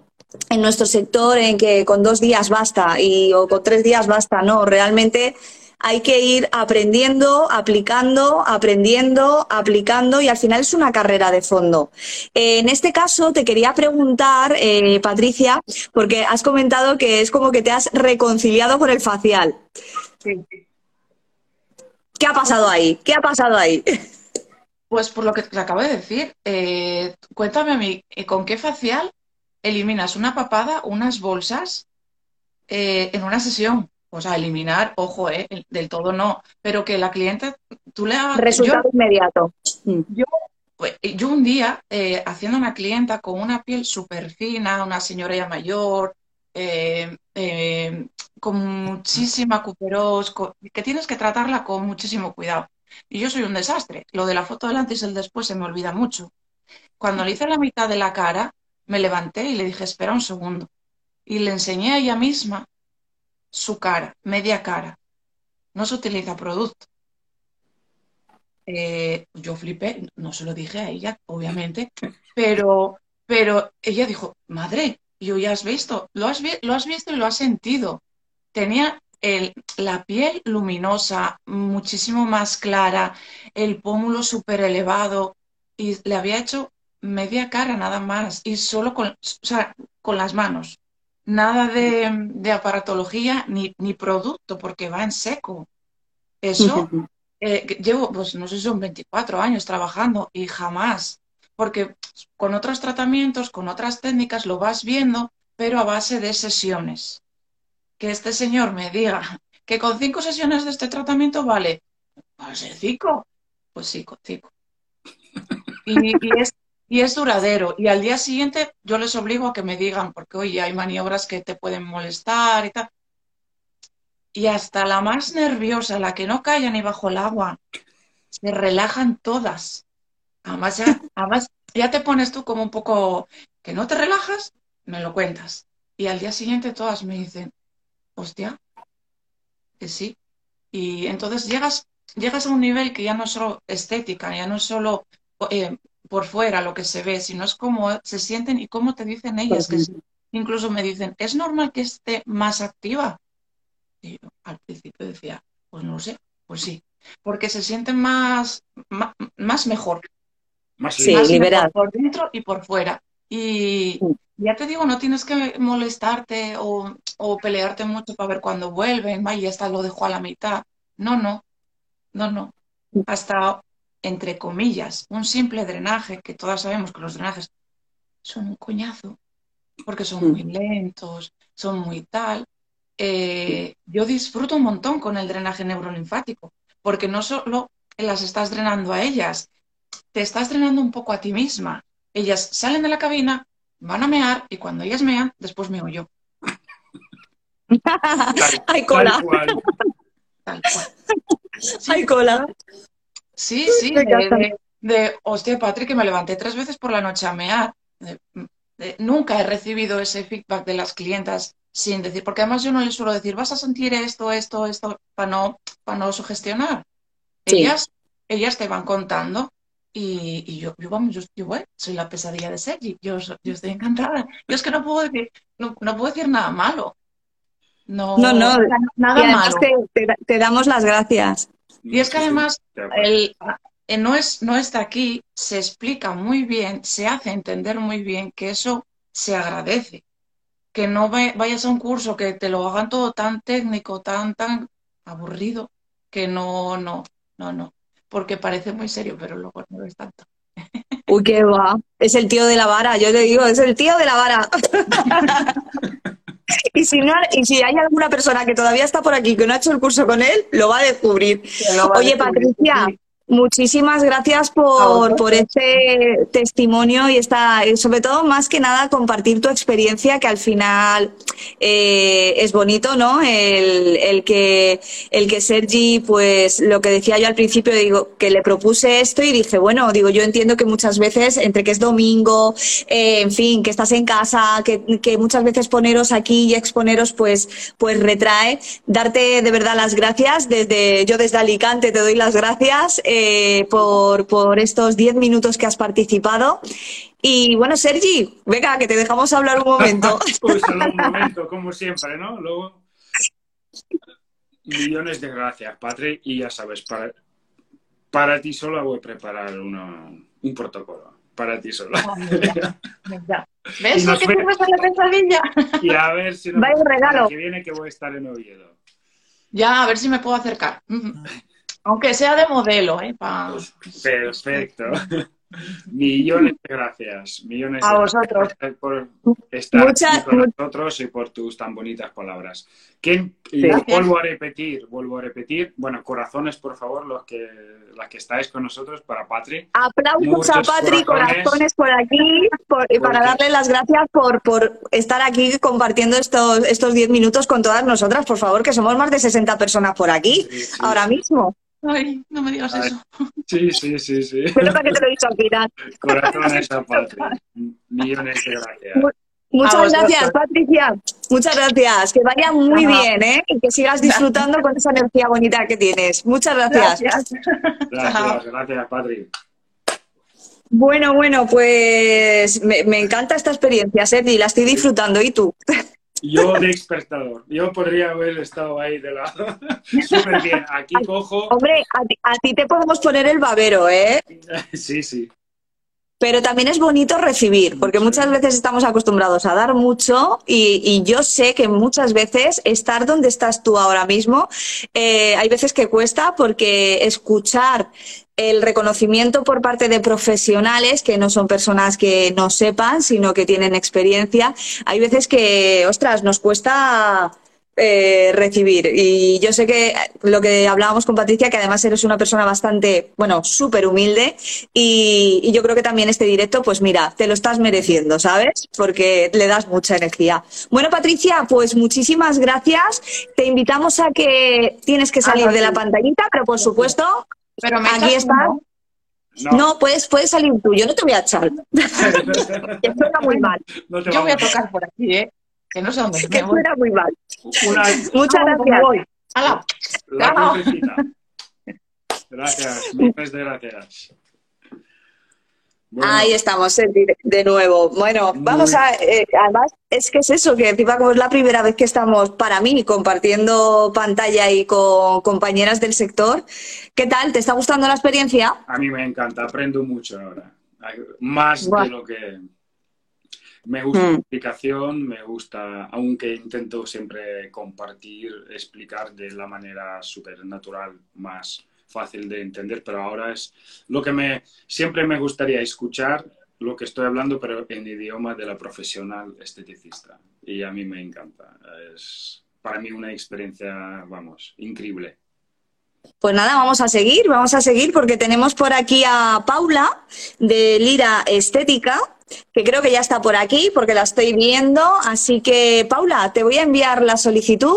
en nuestro sector en que con dos días basta y o con tres días basta, no, realmente hay que ir aprendiendo, aplicando, aprendiendo, aplicando y al final es una carrera de fondo. Eh, en este caso te quería preguntar, eh, Patricia, porque has comentado que es como que te has reconciliado con el facial. ¿Qué ha pasado ahí? ¿Qué ha pasado ahí? Pues por lo que te acabo de decir, eh, cuéntame a mí, ¿con qué facial eliminas una papada, unas bolsas eh, en una sesión? O sea, eliminar, ojo, eh, el- del todo no, pero que la cliente, tú le hagas... Resultado inmediato. Mm. Pues, yo un día, eh, haciendo una clienta con una piel súper fina, una señora ya mayor, eh, eh, con muchísima cuperos, que tienes que tratarla con muchísimo cuidado. Y yo soy un desastre. Lo de la foto del antes y el después se me olvida mucho. Cuando le hice la mitad de la cara, me levanté y le dije, espera un segundo. Y le enseñé a ella misma su cara, media cara. No se utiliza producto. Eh, yo flipé, no se lo dije a ella, obviamente, pero, pero ella dijo, madre, yo ya has visto, lo has, lo has visto y lo has sentido. Tenía la piel luminosa, muchísimo más clara, el pómulo súper elevado y le había hecho media cara nada más y solo con las manos. Nada de, de aparatología ni, ni producto porque va en seco. Eso eh, llevo, pues no sé si son 24 años trabajando y jamás, porque con otros tratamientos, con otras técnicas lo vas viendo, pero a base de sesiones. Que este señor me diga que con cinco sesiones de este tratamiento vale, ¿va a ser cinco? Pues sí, con cinco. Y, y es, y es duradero. Y al día siguiente yo les obligo a que me digan, porque oye, hay maniobras que te pueden molestar y tal. Y hasta la más nerviosa, la que no calla ni bajo el agua, se relajan todas. Además ya, además, ya te pones tú como un poco que no te relajas, me lo cuentas. Y al día siguiente todas me dicen, hostia, que sí. Y entonces llegas, llegas a un nivel que ya no es solo estética, ya no es solo eh, por fuera lo que se ve, sino es cómo se sienten y cómo te dicen ellas que sí. Incluso me dicen, ¿es normal que esté más activa? Y yo al principio decía, pues no lo sé, pues sí, porque se sienten más, más, más mejor, Más Sí, más libre. liberal. mejor por dentro y por fuera. Y ya te digo, no tienes que molestarte o, o pelearte mucho para ver cuándo vuelven, ya está, lo dejo a la mitad. No, no, no, no. Hasta, entre comillas, un simple drenaje, que todas sabemos que los drenajes son un coñazo, porque son muy lentos, son muy tal. Eh, yo disfruto un montón con el drenaje neurolinfático, porque no solo las estás drenando a ellas, te estás drenando un poco a ti misma. Ellas salen de la cabina, van a mear y cuando ellas mean, después meo yo. Tal- Hay cola, tal cual. Tal cual. Sí, hay cola. Sí, sí, de, encanta. de, de, hostia, Patrick, que me levanté tres veces por la noche a mear. De- nunca he recibido ese feedback de las clientas sin decir, porque además yo no les suelo decir, vas a sentir esto, esto, esto, para no, para no sugestionar. Sí. Ellas, ellas te van contando y, y yo, yo, vamos, yo, yo, bueno, soy la pesadilla de Sergi, yo, yo estoy encantada. Yo es que no puedo decir, no, no puedo decir nada malo. No, No, no. nada malo. te, te- te damos las gracias. Y es que además el, eh, no, es, no está aquí, se explica muy bien, se hace entender muy bien que eso se agradece. Que no vayas a un curso que te lo hagan todo tan técnico, tan, tan aburrido, que no, no, no, no. Porque parece muy serio, pero luego no lo es tanto. Uy, qué va. Es el tío de la vara, yo le digo, es el tío de la vara. Y si, no, y si hay alguna persona que todavía está por aquí que no ha hecho el curso con él, lo va a descubrir. A Oye, descubrir, Patricia. Muchísimas gracias por, por este testimonio y esta, sobre todo, más que nada, compartir tu experiencia, que al final eh, es bonito, ¿no? El, el, que, el que Sergi, pues lo que decía yo al principio, digo, que le propuse esto y dije, bueno, digo, yo entiendo que muchas veces, entre que es domingo, eh, en fin, que estás en casa, que, que, muchas veces poneros aquí y exponeros, pues, pues retrae. Darte de verdad las gracias. Desde, yo desde Alicante te doy las gracias. Eh, eh, por, por estos 10 minutos que has participado. Y bueno, Sergi, venga, que te dejamos hablar un momento. pues un momento, como siempre, ¿no? Luego, millones de gracias, Patri, y ya sabes, para, para ti solo voy a preparar uno, un protocolo. Para ti solo. ¿Ves lo que te pasa la pesadilla? Y a ver si no, regalo. que viene que voy a estar en Oviedo. Ya, a ver si me puedo acercar. Aunque sea de modelo, ¿eh? Perfecto. Millones de gracias. Millones a de vosotros. gracias por estar con nosotros y por tus tan bonitas palabras. ¿Quién, vuelvo a repetir, vuelvo a repetir. Bueno, corazones, por favor, los que, las que estáis con nosotros para Patri. Aplausos a Patri, corazones, por aquí, para darle las gracias por, por estar aquí compartiendo estos estos 10 minutos con todas nosotras, por favor, que somos más de 60 personas por aquí ahora mismo. Ay, no me digas eso. Sí, sí, sí, sí. Pero para que te lo he dicho al final. Corazones a Patria. Millones de gracias. Muchas gracias, Patricia. Muchas gracias. Que vaya muy bien, ¿eh? Y que sigas disfrutando con esa energía bonita que tienes. Muchas gracias. Gracias, gracias, gracias Patri. Bueno, bueno, pues me, me, encanta esta experiencia, Sergi, la estoy disfrutando. ¿Y tú? Yo de expertador. Yo podría haber estado ahí de lado. Súper bien. Aquí cojo. Hombre, a ti, a ti, te podemos poner el babero, ¿eh? Sí, sí. Pero también es bonito recibir, porque muchas veces estamos acostumbrados a dar mucho y, y yo sé que muchas veces estar donde estás tú ahora mismo, eh, hay veces que cuesta porque escuchar el reconocimiento por parte de profesionales, que no son personas que no sepan, sino que tienen experiencia, hay veces que, ostras, nos cuesta eh, recibir. Y yo sé que lo que hablábamos con Patricia, que además eres una persona bastante, bueno, súper humilde, y, y, yo creo que también este directo, pues mira, te lo estás mereciendo, ¿sabes? Porque le das mucha energía. Bueno, Patricia, pues muchísimas gracias. Te invitamos a que tienes que salir de la pantallita, pero por supuesto, pero aquí está. No. no, puedes, puedes salir tú, yo no te voy a echar. que suena muy mal. No yo voy a tocar por aquí, ¿eh? Que no sé dónde. Que suena muy mal. Una... Muchas gracias. Voy. ¡Hala! La Gracias, muchas gracias. Bueno. Ahí estamos de nuevo. Bueno, vamos a. Eh, además, es que es eso, que encima, como es la primera vez que estamos, para mí, compartiendo pantalla y con compañeras del sector. ¿Qué tal? ¿Te está gustando la experiencia? A mí me encanta, aprendo mucho ahora. Más de lo que. Me gusta mm. la explicación, me gusta, aunque intento siempre compartir, explicar de la manera súper natural, más fácil de entender, pero ahora es lo que me siempre me gustaría escuchar lo que estoy hablando, pero en idioma de la profesional esteticista. Y a mí me encanta. Es para mí una experiencia, vamos, increíble. Pues nada, vamos a seguir, vamos a seguir porque tenemos por aquí a Paula de Lira Estética, que creo que ya está por aquí porque la estoy viendo. Así que, Paula, te voy a enviar la solicitud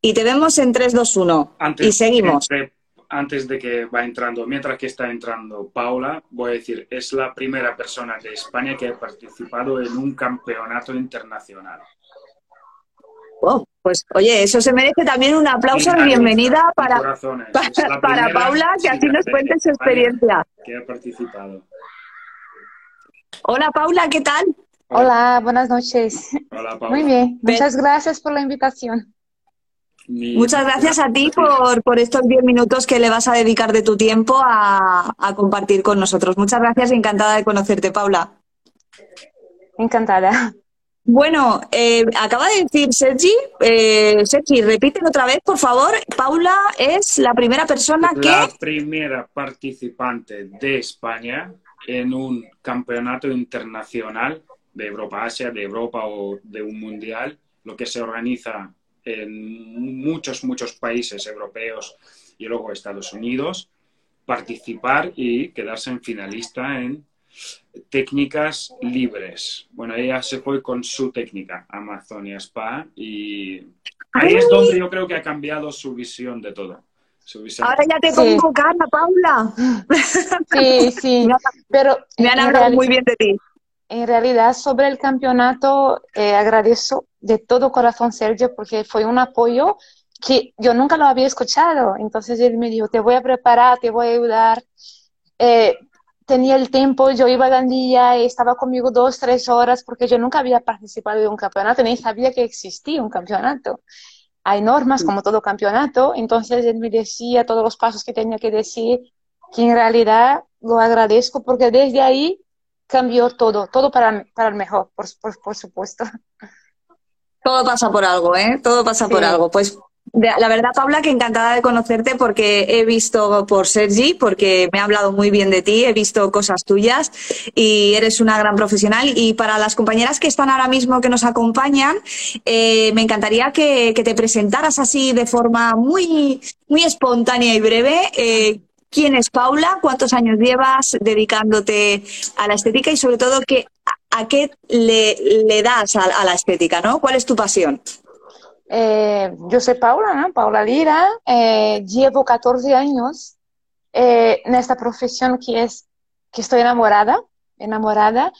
y te vemos en 3, 2, 1. Antes, y seguimos. Entre, antes de que va entrando, mientras que está entrando Paula, voy a decir, es la primera persona de España que ha participado en un campeonato internacional. Oh, pues oye, eso se merece también un aplauso de bienvenida para, para, para Paula, que así nos cuente su experiencia. Que ha participado. Hola Paula, ¿qué tal? Hola, buenas noches. Hola, Paula. Muy bien, muchas gracias por la invitación. Muchas gracias a ti por, por estos 10 minutos que le vas a dedicar de tu tiempo a, a compartir con nosotros. Muchas gracias y encantada de conocerte, Paula. Encantada. Bueno, eh, acaba de decir Sergi, eh, Sergi, repiten otra vez, por favor. Paula es la primera persona que... La primera participante de España en un campeonato internacional de Europa-Asia, de Europa o de un mundial, lo que se organiza en muchos, muchos países europeos y luego Estados Unidos. participar y quedarse en finalista en técnicas libres. Bueno, ella se fue con su técnica, Amazonia Spa, y ahí es donde yo creo que ha cambiado su visión de todo. Ahora ya te Sí. pongo cara, Paula. Sí, sí, pero Me han hablado muy bien de ti. En realidad, sobre el campeonato, eh, agradezco de todo corazón, Sergio, porque fue un apoyo que yo nunca lo había escuchado. Entonces él me dijo, te voy a preparar, te voy a ayudar. Eh, tenía el tiempo, yo iba a Gandía y estaba conmigo dos, tres horas, porque yo nunca había participado de un campeonato, ni sabía que existía un campeonato. Hay normas, como todo campeonato, entonces él me decía todos los pasos que tenía que decir, que en realidad lo agradezco, porque desde ahí cambió todo, todo para, para el mejor, por, por, por supuesto. Todo pasa por algo, ¿eh? Todo pasa Sí. por algo. Pues la verdad, Paula, que encantada de conocerte porque he visto por Sergi, porque me ha hablado muy bien de ti, he visto cosas tuyas y eres una gran profesional. Y para las compañeras que están ahora mismo que nos acompañan, eh, me encantaría que, que te presentaras así de forma muy, muy espontánea y breve. eh, ¿Quién es Paula? ¿Cuántos años llevas dedicándote a la estética? Y sobre todo, ¿qué, a, qué le, das a, la estética? ¿no? ¿Cuál es tu pasión? Eh, yo soy Paula. Paula Lira, eh, llevo 14 años eh, en esta profesión que es que estoy enamorada, enamorada,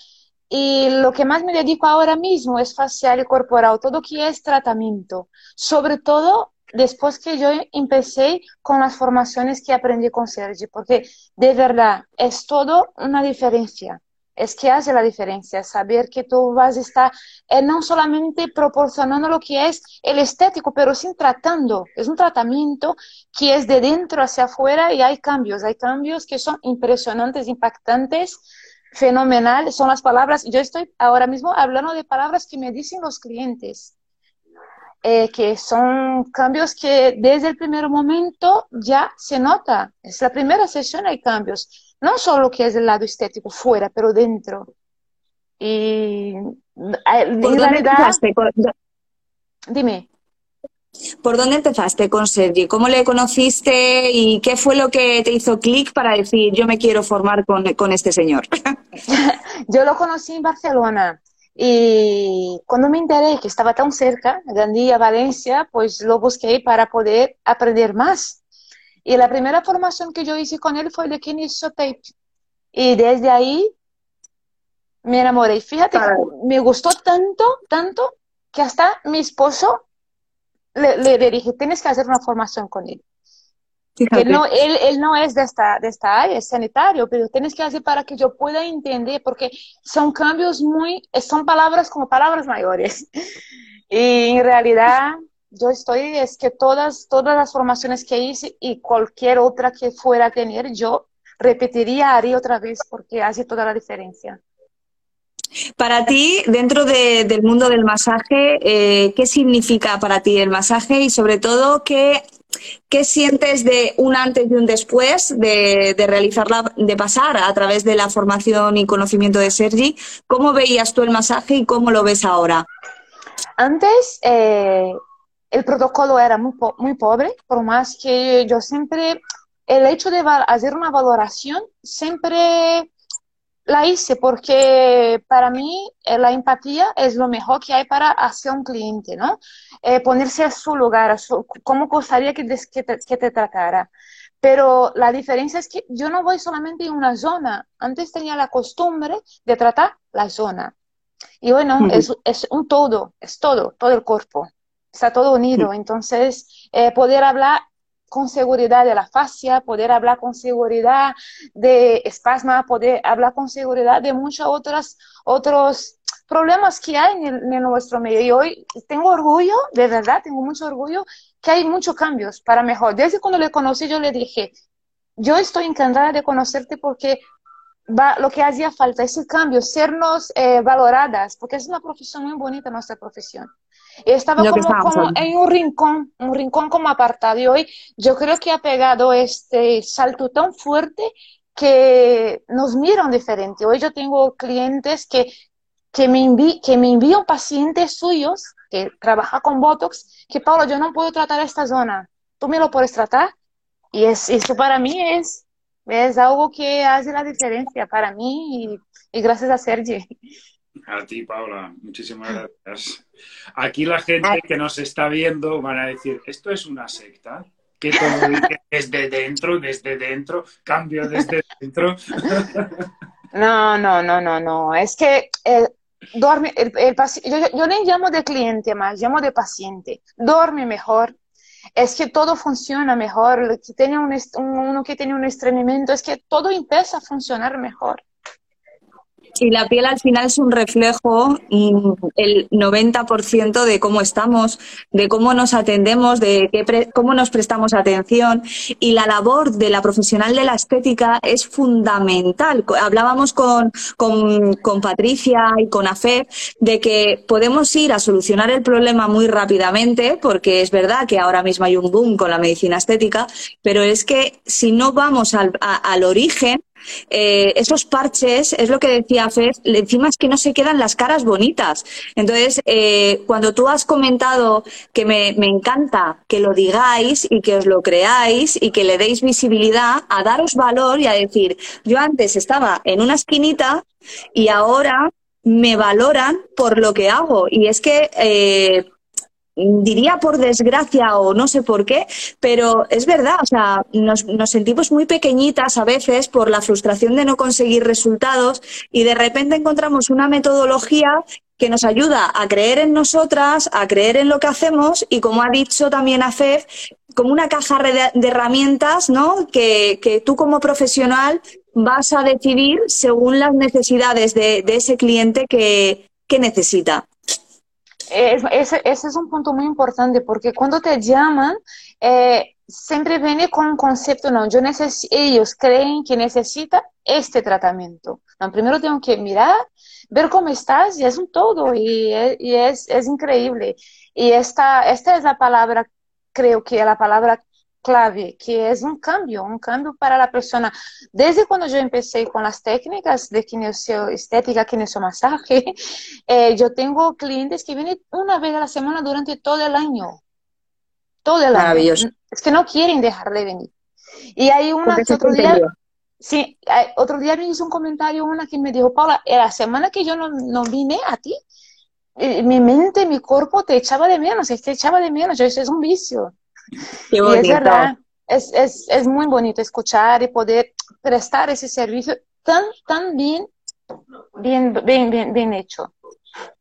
y lo que más me dedico ahora mismo es facial y corporal, todo que es tratamiento, sobre todo después que yo empecé con las formaciones que aprendí con Sergi, porque de verdad es todo una diferencia. Es que hace la diferencia, saber que tú vas a estar eh, no solamente proporcionando lo que es el estético, pero sí tratando. Es un tratamiento que es de dentro hacia afuera y hay cambios, hay cambios que son impresionantes, impactantes, fenomenal. Son las palabras, yo estoy ahora mismo hablando de palabras que me dicen los clientes. Eh, que son cambios que desde el primer momento ya se nota. Es la primera sesión hay cambios, no solo que es el lado estético fuera, pero dentro. Y eh, ¿Por en dónde empezaste? dime. ¿Por dónde empezaste con Sergi? ¿Cómo le conociste y qué fue lo que te hizo clic para decir yo me quiero formar con, con este señor? Yo lo conocí en Barcelona y cuando me enteré que estaba tan cerca, Gandía, Valencia, pues lo busqué para poder aprender más. Y la primera formación que yo hice con él fue de Kinesio Tape. Y desde ahí me enamoré. Fíjate, Caray. me gustó tanto, tanto, que hasta mi esposo le, le, le dije, tienes que hacer una formación con él. Que no, él, él no es de esta, de esta área, es sanitario, pero tienes que hacer para que yo pueda entender, porque son cambios muy, son palabras como palabras mayores. Y en realidad yo estoy, es que todas, todas las formaciones que hice y cualquier otra que fuera a tener, yo repetiría, haría otra vez, porque hace toda la diferencia. Para ti, dentro de- del mundo del masaje, eh, ¿qué significa para ti el masaje y sobre todo qué, qué sientes de un antes y un después de, de realizarla, de pasar a través de la formación y conocimiento de Sergi? ¿Cómo veías tú el masaje y cómo lo ves ahora? Antes eh, el protocolo era muy, po- muy pobre, por más que yo siempre, el hecho de hacer una valoración, siempre la hice porque para mí eh, la empatía es lo mejor que hay para hacia un cliente, ¿no? Eh, ponerse a su lugar, a su, cómo gustaría que, que te, que te tratara. Pero la diferencia es que yo no voy solamente en una zona. Antes tenía la costumbre de tratar la zona. Y bueno, es, es un todo, es todo, todo el cuerpo. Está todo unido. Entonces, eh, poder hablar con seguridad de la fascia, poder hablar con seguridad de espasma, poder hablar con seguridad de muchos otros, otros problemas que hay en, nuestro medio. Y hoy tengo orgullo, de verdad, tengo mucho orgullo que hay muchos cambios para mejor. Desde cuando le conocí, yo le dije, yo estoy encantada de conocerte porque va, lo que hacía falta, ese cambio, sernos eh, valoradas, porque es una profesión muy bonita nuestra profesión. Estaba como, como en un rincón, un rincón como apartado. Y hoy yo creo que ha pegado este salto tan fuerte que nos miran diferente. Hoy yo tengo clientes que, que, me, envi que me envían pacientes suyos que trabajan con Botox, que Pablo, yo no puedo tratar esta zona. ¿Tú me lo puedes tratar? Y es, eso para mí es Es algo que hace la diferencia para mí y, y gracias a Sergi. A ti, Paula, muchísimas gracias. Aquí la gente que nos está viendo van a decir, ¿esto es una secta? Que todo desde dentro, desde dentro, cambio desde dentro. No, no, no, no, no. Es que el, el yo, yo no llamo de cliente más, llamo de paciente. Dorme mejor. Es que todo funciona mejor. Que tiene uno que tiene un estreñimiento, es que todo empieza a funcionar mejor. Y la piel al final es un reflejo, mm, el 90% de cómo estamos, de cómo nos atendemos, de qué pre- cómo nos prestamos atención. Y la labor de la profesional de la estética es fundamental. Hablábamos con, con, con Patricia y con AFEP de que podemos ir a solucionar el problema muy rápidamente, porque es verdad que ahora mismo hay un boom con la medicina estética, pero es que si no vamos al, al origen, eh, esos parches, es lo que decía Fef, encima es que no se quedan las caras bonitas. Entonces, eh, cuando tú has comentado que me, me encanta que lo digáis y que os lo creáis y que le deis visibilidad, a daros valor y a decir, yo antes estaba en una esquinita y ahora me valoran por lo que hago. Y es que eh, diría por desgracia o no sé por qué, pero es verdad, o sea, nos, nos sentimos muy pequeñitas a veces por la frustración de no conseguir resultados y de repente encontramos una metodología que nos ayuda a creer en nosotras, a creer en lo que hacemos y como ha dicho también AFEF, como una caja de, de herramientas, ¿no? Que, que tú como profesional vas a decidir según las necesidades de, de ese cliente que, que necesita. Es- ese, ese es un punto muy importante porque cuando te llaman, eh, siempre viene con un concepto, no, yo neces ellos creen que necesita este tratamiento. No, primero tengo que mirar, ver cómo estás y es un todo y, es, y es, es increíble. Y esta, esta es la palabra, creo que es la palabra clave, que es un cambio, un cambio para la persona. Desde cuando yo empecé con las técnicas de kinesioestética, kinesiomasaje, eh, yo tengo clientes que vienen una vez a la semana durante todo el año. Todo el Maravilloso. año. Es que no quieren dejar de venir. Y hay una que otro día, sí, otro día me hizo un comentario una que me dijo, Paula, la semana que yo no, no vine a ti, eh, mi mente, mi cuerpo te echaba de menos, te echaba de menos, yo, eso es un vicio. Qué Y es bonito. verdad, es, es, es muy bonito escuchar y poder prestar ese servicio tan, tan bien, bien, bien, bien, bien hecho.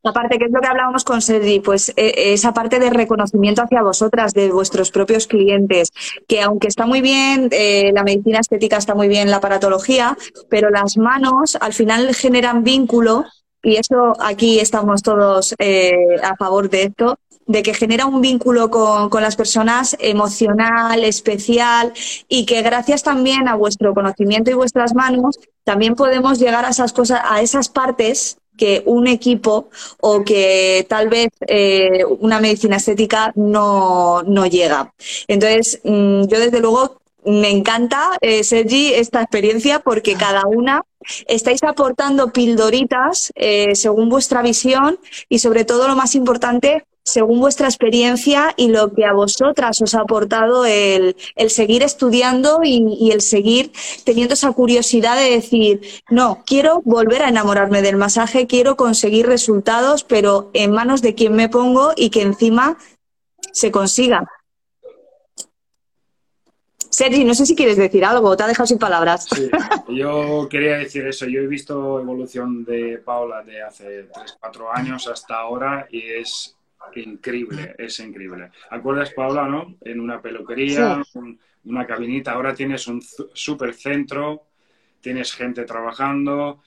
Aparte, que es lo que hablábamos con Sergi, pues eh, esa parte de reconocimiento hacia vosotras, de vuestros propios clientes, que aunque está muy bien, eh, la medicina estética está muy bien, la aparatología, pero las manos al final generan vínculo y eso aquí estamos todos eh, a favor de esto, de que genera un vínculo con, con las personas emocional, especial y que gracias también a vuestro conocimiento y vuestras manos también podemos llegar a esas cosas, a esas partes que un equipo o que tal vez eh, una medicina estética no, no llega. Entonces, mm, yo desde luego me encanta, eh, Sergi, esta experiencia porque cada una estáis aportando pildoritas eh, según vuestra visión y sobre todo lo más importante, según vuestra experiencia y lo que a vosotras os ha aportado el, seguir estudiando y, el seguir teniendo esa curiosidad de decir, no, quiero volver a enamorarme del masaje, quiero conseguir resultados, pero en manos de quien me pongo y que encima se consiga. Sergi, no sé si quieres decir algo, te ha dejado sin palabras. Yo quería decir eso. Yo he visto evolución de Paula de hace 3, 4 años hasta ahora y es increíble, es increíble. ¿Acuerdas, Paula, no? En una peluquería, un- una cabinita, ahora tienes un super centro, tienes gente trabajando,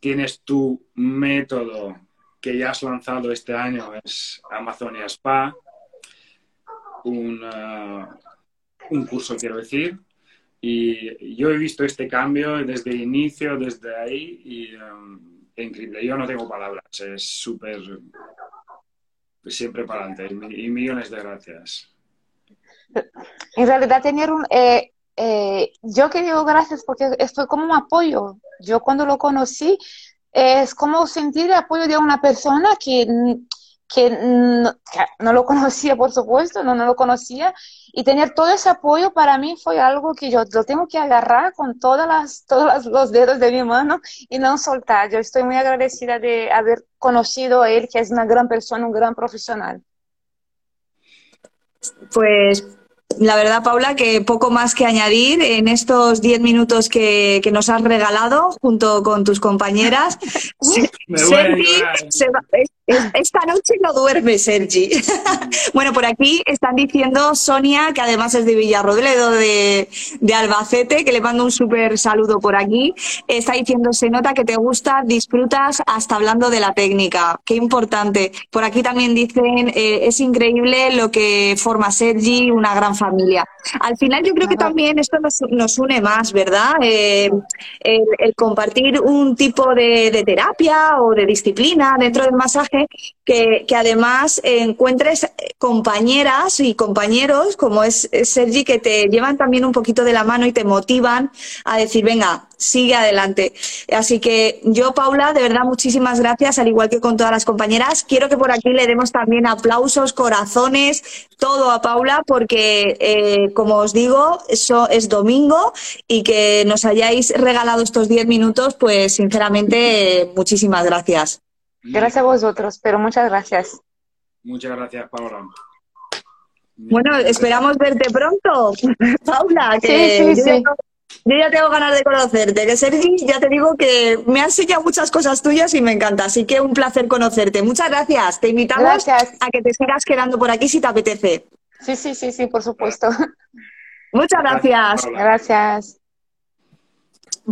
tienes tu método que ya has lanzado este año, es Amazonia Spa, un, ah, un curso, quiero decir, y yo he visto este cambio desde el inicio, desde ahí, y um, es increíble. Yo no tengo palabras, es súper. Siempre para adelante. Y, mi- y millones de gracias. En realidad tener un... eh, eh, yo que digo gracias porque fue como un apoyo. Yo cuando lo conocí es como sentir el apoyo de una persona que, que no, no lo conocía, por supuesto, no, no lo conocía, y tener todo ese apoyo para mí fue algo que yo lo tengo que agarrar con todas las, todos los dedos de mi mano y no soltar. Yo estoy muy agradecida de haber conocido a él, que es una gran persona, un gran profesional. Pues la verdad, Paula, que poco más que añadir en estos 10 minutos que, que nos has regalado junto con tus compañeras. Sergi se va- esta noche no duerme, Sergi. bueno, por aquí están diciendo Sonia, que además es de Villarrobledo, de, de Albacete, que le mando un súper saludo por aquí. Está diciendo, se nota que te gusta, disfrutas hasta hablando de la técnica. Qué importante. Por aquí también dicen, eh, es increíble lo que forma Sergi, una gran familia. Al final yo creo que también esto nos, nos une más, ¿verdad? Eh, el, el compartir un tipo de, de terapia o de disciplina dentro del masaje que, que además encuentres compañeras y compañeros como es, es Sergi que te llevan también un poquito de la mano y te motivan a decir, venga, sigue adelante. Así que yo, Paula, de verdad, muchísimas gracias, al igual que con todas las compañeras. Quiero que por aquí le demos también aplausos, corazones, todo a Paula, porque, eh, como os digo, eso es domingo y que nos hayáis regalado estos 10 minutos, pues sinceramente, eh, muchísimas gracias. Gracias a vosotros, pero muchas gracias. Muchas gracias, Paula. Bueno, esperamos verte pronto, Paula, que Sí, sí, sí. Yo ya tengo ganas de conocerte, que Sergi, ya te digo que me ha enseñado muchas cosas tuyas y me encanta, así que un placer conocerte. Muchas gracias, te invitamos Gracias. a que te sigas quedando por aquí si te apetece. Sí, sí, sí, sí, por supuesto. Muchas gracias. Gracias.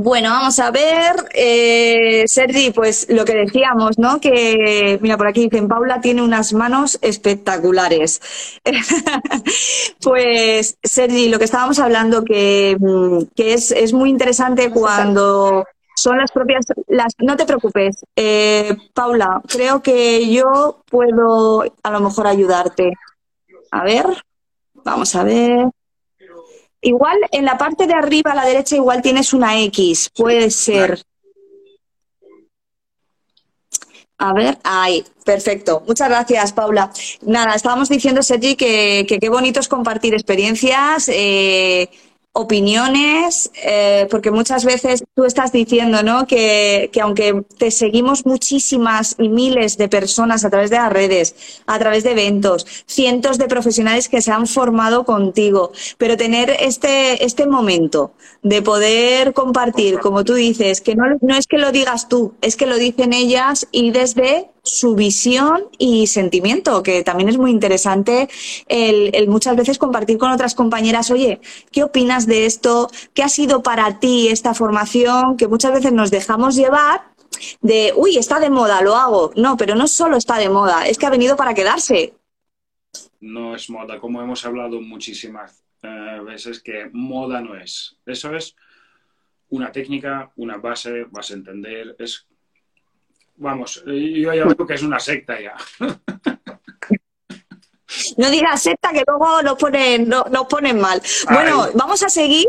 Bueno, vamos a ver, eh, Sergi, pues lo que decíamos, ¿no? Que, mira, por aquí dicen, Paula tiene unas manos espectaculares. pues, Sergi, lo que estábamos hablando, que, mm, que es, es muy interesante cuando son las propias, las, no te preocupes, eh, Paula, creo que yo puedo a lo mejor ayudarte. A ver, vamos a ver. Igual en la parte de arriba a la derecha igual tienes una X, puede ser. A ver, ahí, perfecto. Muchas gracias, Paula. Nada, estábamos diciendo, Sergi, que, que qué bonito es compartir experiencias, eh, opiniones, eh, porque muchas veces tú estás diciendo, ¿no? Que, que aunque te seguimos muchísimas y miles de personas a través de las redes, a través de eventos, cientos de profesionales que se han formado contigo, pero tener este, este momento de poder compartir, como tú dices, que no, no es que lo digas tú, es que lo dicen ellas y desde su visión y sentimiento, que también es muy interesante el, muchas veces compartir con otras compañeras, oye, ¿qué opinas de esto? ¿Qué ha sido para ti esta formación? Que muchas veces nos dejamos llevar de, uy, está de moda, lo hago. No, pero no solo está de moda, es que ha venido para quedarse. No es moda, como hemos hablado muchísimas eh, veces, que moda no es. Eso es una técnica, una base, vas a entender, es... Vamos, yo ya veo que es una secta ya. No digas secta que luego nos ponen, no- nos ponen mal. Ay. Bueno, vamos a seguir,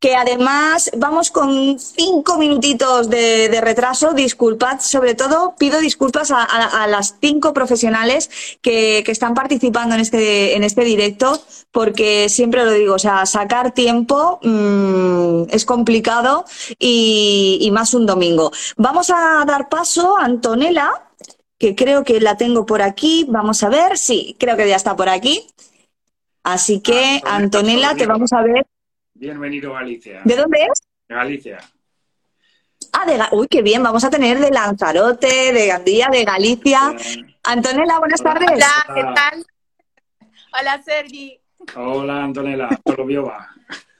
que además vamos con cinco minutitos de, de retraso. Disculpad, sobre todo pido disculpas a, a- a las cinco profesionales que, que están participando en este, en este directo, porque siempre lo digo, o sea, sacar tiempo mm, es complicado y, y más un domingo. Vamos a dar paso a Antonella que creo que la tengo por aquí. Vamos a ver, sí, creo que ya está por aquí. Así que, Antonella, te vamos a ver. Bienvenido Galicia. ¿De dónde es? Galicia. Ah, de Uy, qué bien, vamos a tener de Lanzarote, de Gandía, de Galicia. Eh, Antonella, buenas Hola. tardes. Hola, ¿qué tal? Hola, Sergi. Hola Antonella, todo bien va.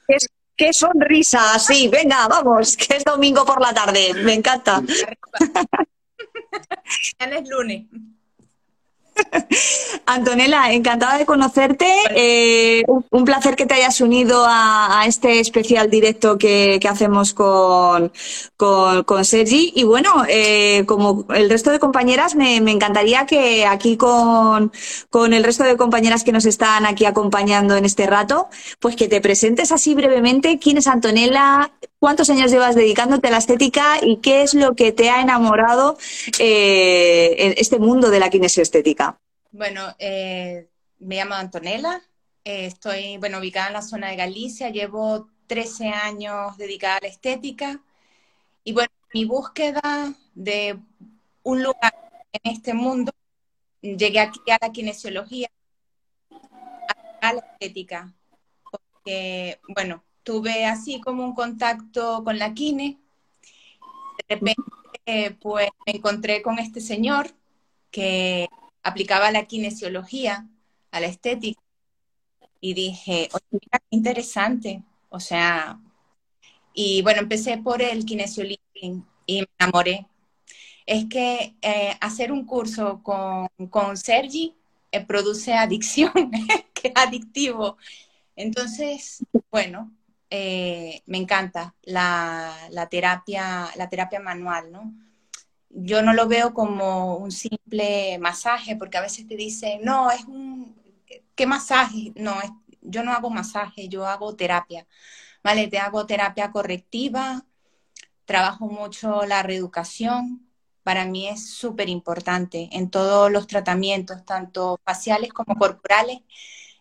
Qué, qué sonrisa, sí, venga, vamos, que es domingo por la tarde, me encanta. Ya es lunes. Antonella, encantada de conocerte. Eh, un, placer que te hayas unido a, este especial directo que, hacemos con, con, con Sergi. Y bueno, eh, como el resto de compañeras, me, me encantaría que aquí con, con el resto de compañeras que nos están aquí acompañando en este rato, pues que te presentes así brevemente quién es Antonella, cuántos años llevas dedicándote a la estética y qué es lo que te ha enamorado eh, en este mundo de la kinesioestética. Bueno, eh, me llamo Antonella, eh, estoy, bueno, ubicada en la zona de Galicia, llevo 13 años dedicada a la estética y bueno, mi búsqueda de un lugar en este mundo, llegué aquí a la kinesiología, a la estética, porque, bueno, tuve así como un contacto con la kine, de repente, pues me encontré con este señor que aplicaba la kinesiología a la estética y dije, qué interesante. O sea, y bueno, empecé por el kinesiología y me enamoré. Es que eh, hacer un curso con, con Sergi eh, produce adicción, que es adictivo. Entonces, bueno, eh, me encanta la, terapia, la terapia manual, ¿no? Yo no lo veo como un simple masaje, porque a veces te dicen, no, es un, ¿qué masaje? No, yo no hago masaje, yo hago terapia, ¿vale? Te hago terapia correctiva, trabajo mucho la reeducación, para mí es súper importante en todos los tratamientos, tanto faciales como corporales,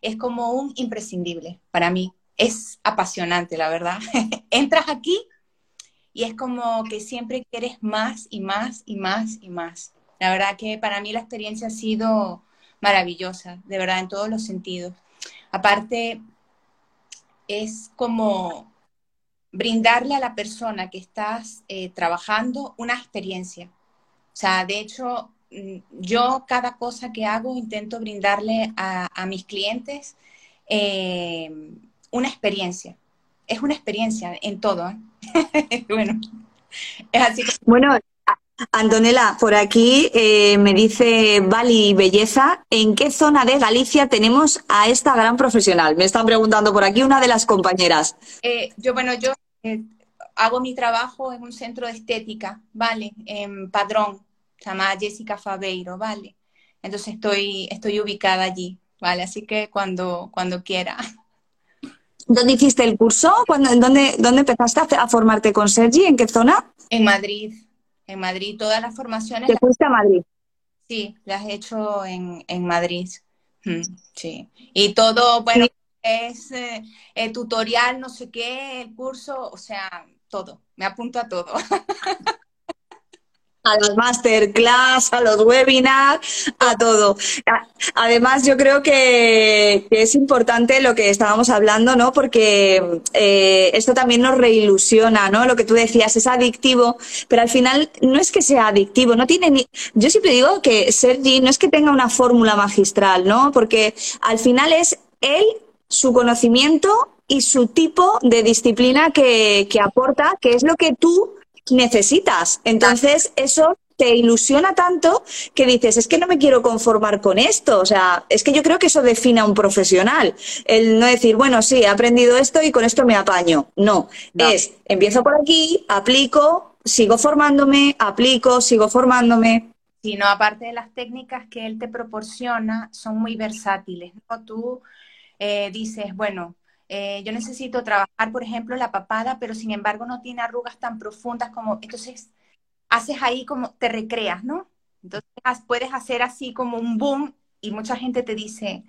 es como un imprescindible para mí. Es apasionante, la verdad. Entras aquí y es como que siempre quieres más y más y más y más. La verdad que para mí la experiencia ha sido maravillosa, de verdad, en todos los sentidos. Aparte, es como brindarle a la persona que estás eh, trabajando una experiencia. O sea, de hecho, mm, yo cada cosa que hago intento brindarle a, mis clientes eh, una experiencia. Es una experiencia en todo. ¿eh? bueno, es así. Bueno, Antonella, por aquí eh, me dice Bali Belleza, ¿en qué zona de Galicia tenemos a esta gran profesional? Me están preguntando por aquí una de las compañeras. Eh, yo, bueno, yo eh, hago mi trabajo en un centro de estética, ¿vale? En Padrón, se llama Jessica Fabeiro, ¿vale? Entonces estoy, estoy ubicada allí, ¿vale? Así que cuando, cuando quiera. ¿Dónde hiciste el curso? dónde, ¿Dónde empezaste a formarte con Sergi? ¿En qué zona? En Madrid en Madrid. Todas las formaciones. ¿Te fuiste a Madrid? Sí, las he hecho en, Madrid. Mm, sí. Y todo, bueno, es eh, el tutorial, no sé qué, el curso, o sea, todo. Me apunto a todo. a las masterclass, a los webinars, a todo. Además, yo creo que, es importante lo que estábamos hablando, ¿no? Porque eh, esto también nos reilusiona, ¿no? Lo que tú decías, es adictivo, pero al final no es que sea adictivo, no tiene ni... Yo siempre digo que Sergi no es que tenga una fórmula magistral, ¿no? Porque al final es él, su conocimiento y su tipo de disciplina que, que aporta, que es lo que tú necesitas. Entonces, eso te ilusiona tanto que dices, es que no me quiero conformar con esto. O sea, es que yo creo que eso define a un profesional. El no decir, bueno, sí, he aprendido esto y con esto me apaño. No, es, empiezo por aquí, aplico, sigo formándome, aplico, sigo formándome. Sino aparte de las técnicas que él te proporciona, son muy versátiles. ¿no? Tú eh, dices, bueno, eh, yo necesito trabajar, por ejemplo, la papada, pero sin embargo no tiene arrugas tan profundas como, entonces haces ahí como, te recreas, ¿no? Entonces puedes hacer así como un boom y mucha gente te dice,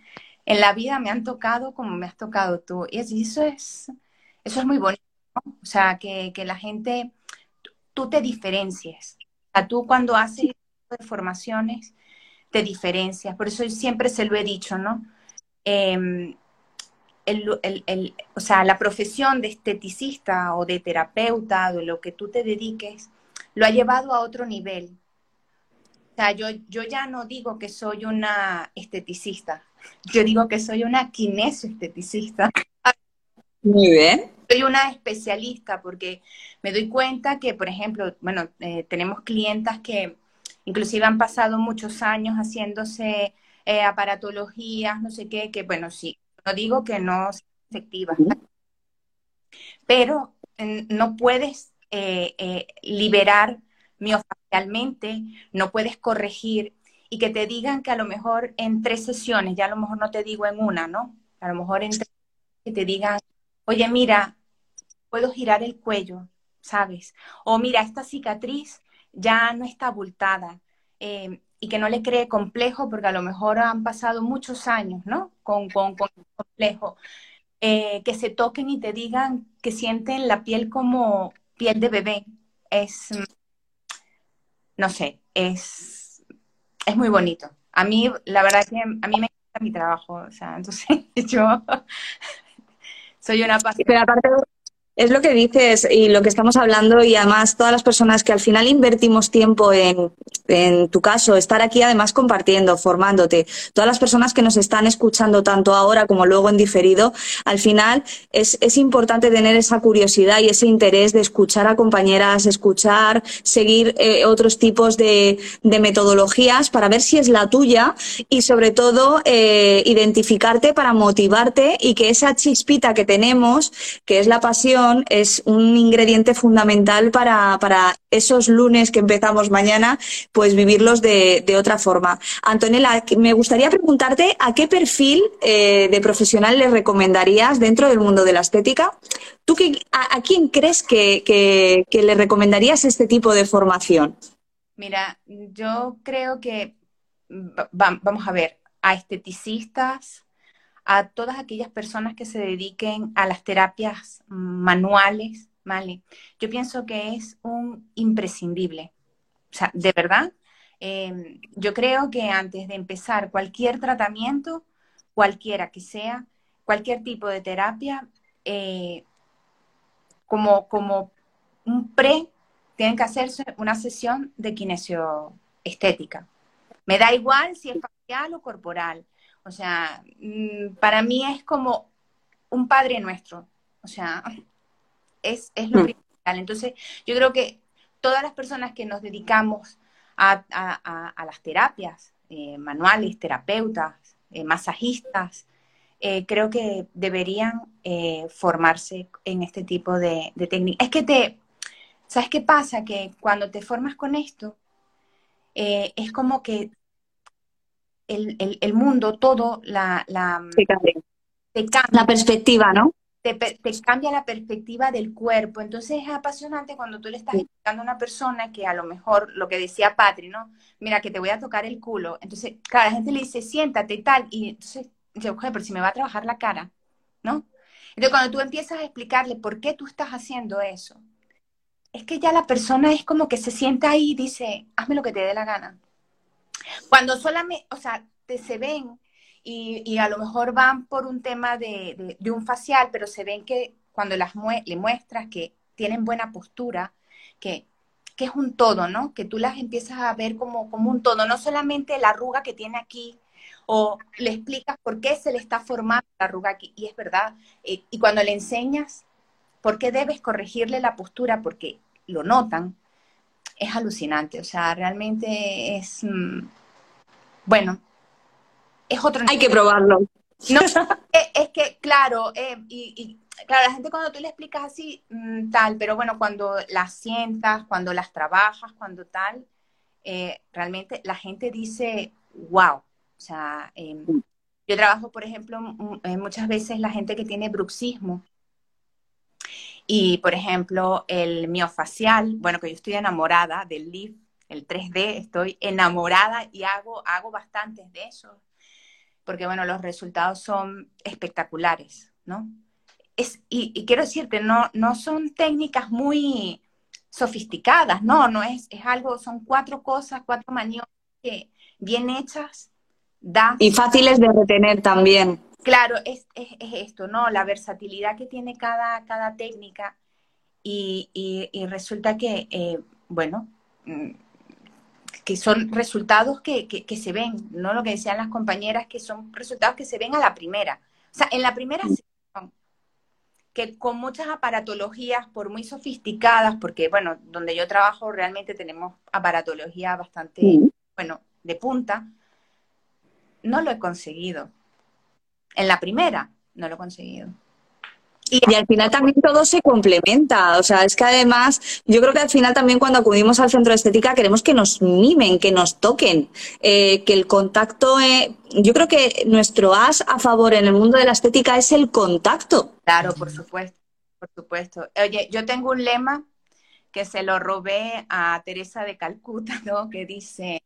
en la vida me han tocado como me has tocado tú. Y eso es, eso es muy bonito, ¿no? O sea, que, la gente, tú te diferencies. O sea, tú cuando haces formaciones, te diferencias. Por eso siempre se lo he dicho, ¿no? Em, el, o sea, la profesión de esteticista o de terapeuta, de lo que tú te dediques, lo ha llevado a otro nivel. O sea, yo, yo ya no digo que soy una esteticista, yo digo que soy una kinesioesteticista. Muy bien. Soy una especialista porque me doy cuenta que, por ejemplo, bueno, eh, tenemos clientas que inclusive han pasado muchos años haciéndose eh, aparatologías, no sé qué, que bueno, sí, no digo que no sea efectiva, pero no puedes eh, eh, liberar miofacialmente, no puedes corregir y que te digan que a lo mejor en tres sesiones, ya a lo mejor no te digo en una, ¿no? A lo mejor en tres, que te digan, oye, mira, puedo girar el cuello, ¿sabes? O mira, esta cicatriz ya no está abultada. Eh, y que no le cree complejo, porque a lo mejor han pasado muchos años, ¿no? Con, con, complejo. Eh, que se toquen y te digan que sienten la piel como piel de bebé. Es, no sé, es, es muy bonito. A mí, la verdad que a mí me encanta mi trabajo, o sea, entonces yo soy una apasionada. Es lo que dices y lo que estamos hablando y además todas las personas que al final invertimos tiempo en, en tu caso, estar aquí además compartiendo, formándote, todas las personas que nos están escuchando tanto ahora como luego en diferido, al final es, es importante tener esa curiosidad y ese interés de escuchar a compañeras, escuchar, seguir eh, otros tipos de, de, metodologías para ver si es la tuya y sobre todo eh, identificarte para motivarte y que esa chispita que tenemos, que es la pasión, es un ingrediente fundamental para, para, esos lunes que empezamos mañana, pues vivirlos de, de, otra forma. Antonella, me gustaría preguntarte a qué perfil eh, de profesional le recomendarías dentro del mundo de la estética. ¿Tú qué, a, quién crees que, que le recomendarías este tipo de formación? Mira, yo creo que, vamos a ver, a esteticistas, a todas aquellas personas que se dediquen a las terapias manuales, ¿vale? Yo pienso que es un imprescindible. O sea, de verdad, eh, yo creo que antes de empezar cualquier tratamiento, cualquiera que sea, cualquier tipo de terapia, eh, como, como un pre, tienen que hacerse una sesión de kinesioestética. Me da igual si es facial o corporal. O sea, mm, para mí es como un padre nuestro. O sea, es, es lo mm. principal. Entonces, yo creo que todas las personas que nos dedicamos a, a, a las terapias eh, manuales, terapeutas, eh, masajistas, eh, creo que deberían formarse en este tipo de, de técnicas. Es que te, ¿sabes qué pasa? Que cuando te formas con esto, es como que el, el, el mundo, todo, la, la, sí, te cambia. la perspectiva, ¿no? Te, te, cambia la perspectiva del cuerpo. Entonces es apasionante cuando tú le estás explicando a una persona que a lo mejor, lo que decía Patri, ¿no? Mira, que te voy a tocar el culo. Entonces, claro, la gente le dice, siéntate y tal. Y entonces, dice, oye, pero si me va a trabajar la cara, ¿no? Entonces, cuando tú empiezas a explicarle por qué tú estás haciendo eso, es que ya la persona es como que se sienta ahí y dice, hazme lo que te dé la gana. Cuando solamente, o sea, te se ven y, y, a lo mejor van por un tema de, de, un facial, pero se ven que cuando las mue le muestras que tienen buena postura, que, que, es un todo, ¿no? Que tú las empiezas a ver como, como un todo, no solamente la arruga que tiene aquí, o le explicas por qué se le está formando la arruga aquí, y es verdad, eh, y cuando le enseñas por qué debes corregirle la postura, porque lo notan, es alucinante, o sea, realmente es, mmm, bueno, es otro Hay que probarlo. No, es, es, que, claro, eh, y, y, claro, la gente cuando tú le explicas así, mmm, tal, pero bueno, cuando las sientas, cuando las trabajas, cuando tal, eh, realmente la gente dice, wow, o sea, eh, yo trabajo, por ejemplo, muchas veces la gente que tiene bruxismo, y, por ejemplo, el miofacial, bueno, que yo estoy enamorada del LIF, el 3D, estoy enamorada y hago, hago bastantes de esos, porque, bueno, los resultados son espectaculares, ¿no? Es, y, quiero decirte, no, no son técnicas muy sofisticadas, no, no es, es algo, son cuatro cosas, cuatro maniobras que bien hechas, da... Y fáciles de retener también. Claro, es, es, es, esto, ¿no? La versatilidad que tiene cada, cada técnica y, y, y resulta que, eh, bueno, mm, que son resultados que, que, que, se ven, ¿no? Lo que decían las compañeras, que son resultados que se ven a la primera. O sea, en la primera sesión, que con muchas aparatologías, por muy sofisticadas, porque, bueno, donde yo trabajo realmente tenemos aparatología bastante, bueno, de punta, no lo he conseguido en la primera no lo he conseguido. Y, y, al final también todo se complementa. O sea, es que además, yo creo que al final también cuando acudimos al centro de estética queremos que nos mimen, que nos toquen, eh, que el contacto. Eh, yo creo que nuestro as a favor en el mundo de la estética es el contacto. Claro, por supuesto, por supuesto. Oye, yo tengo un lema que se lo robé a Teresa de Calcuta, ¿no? Que dice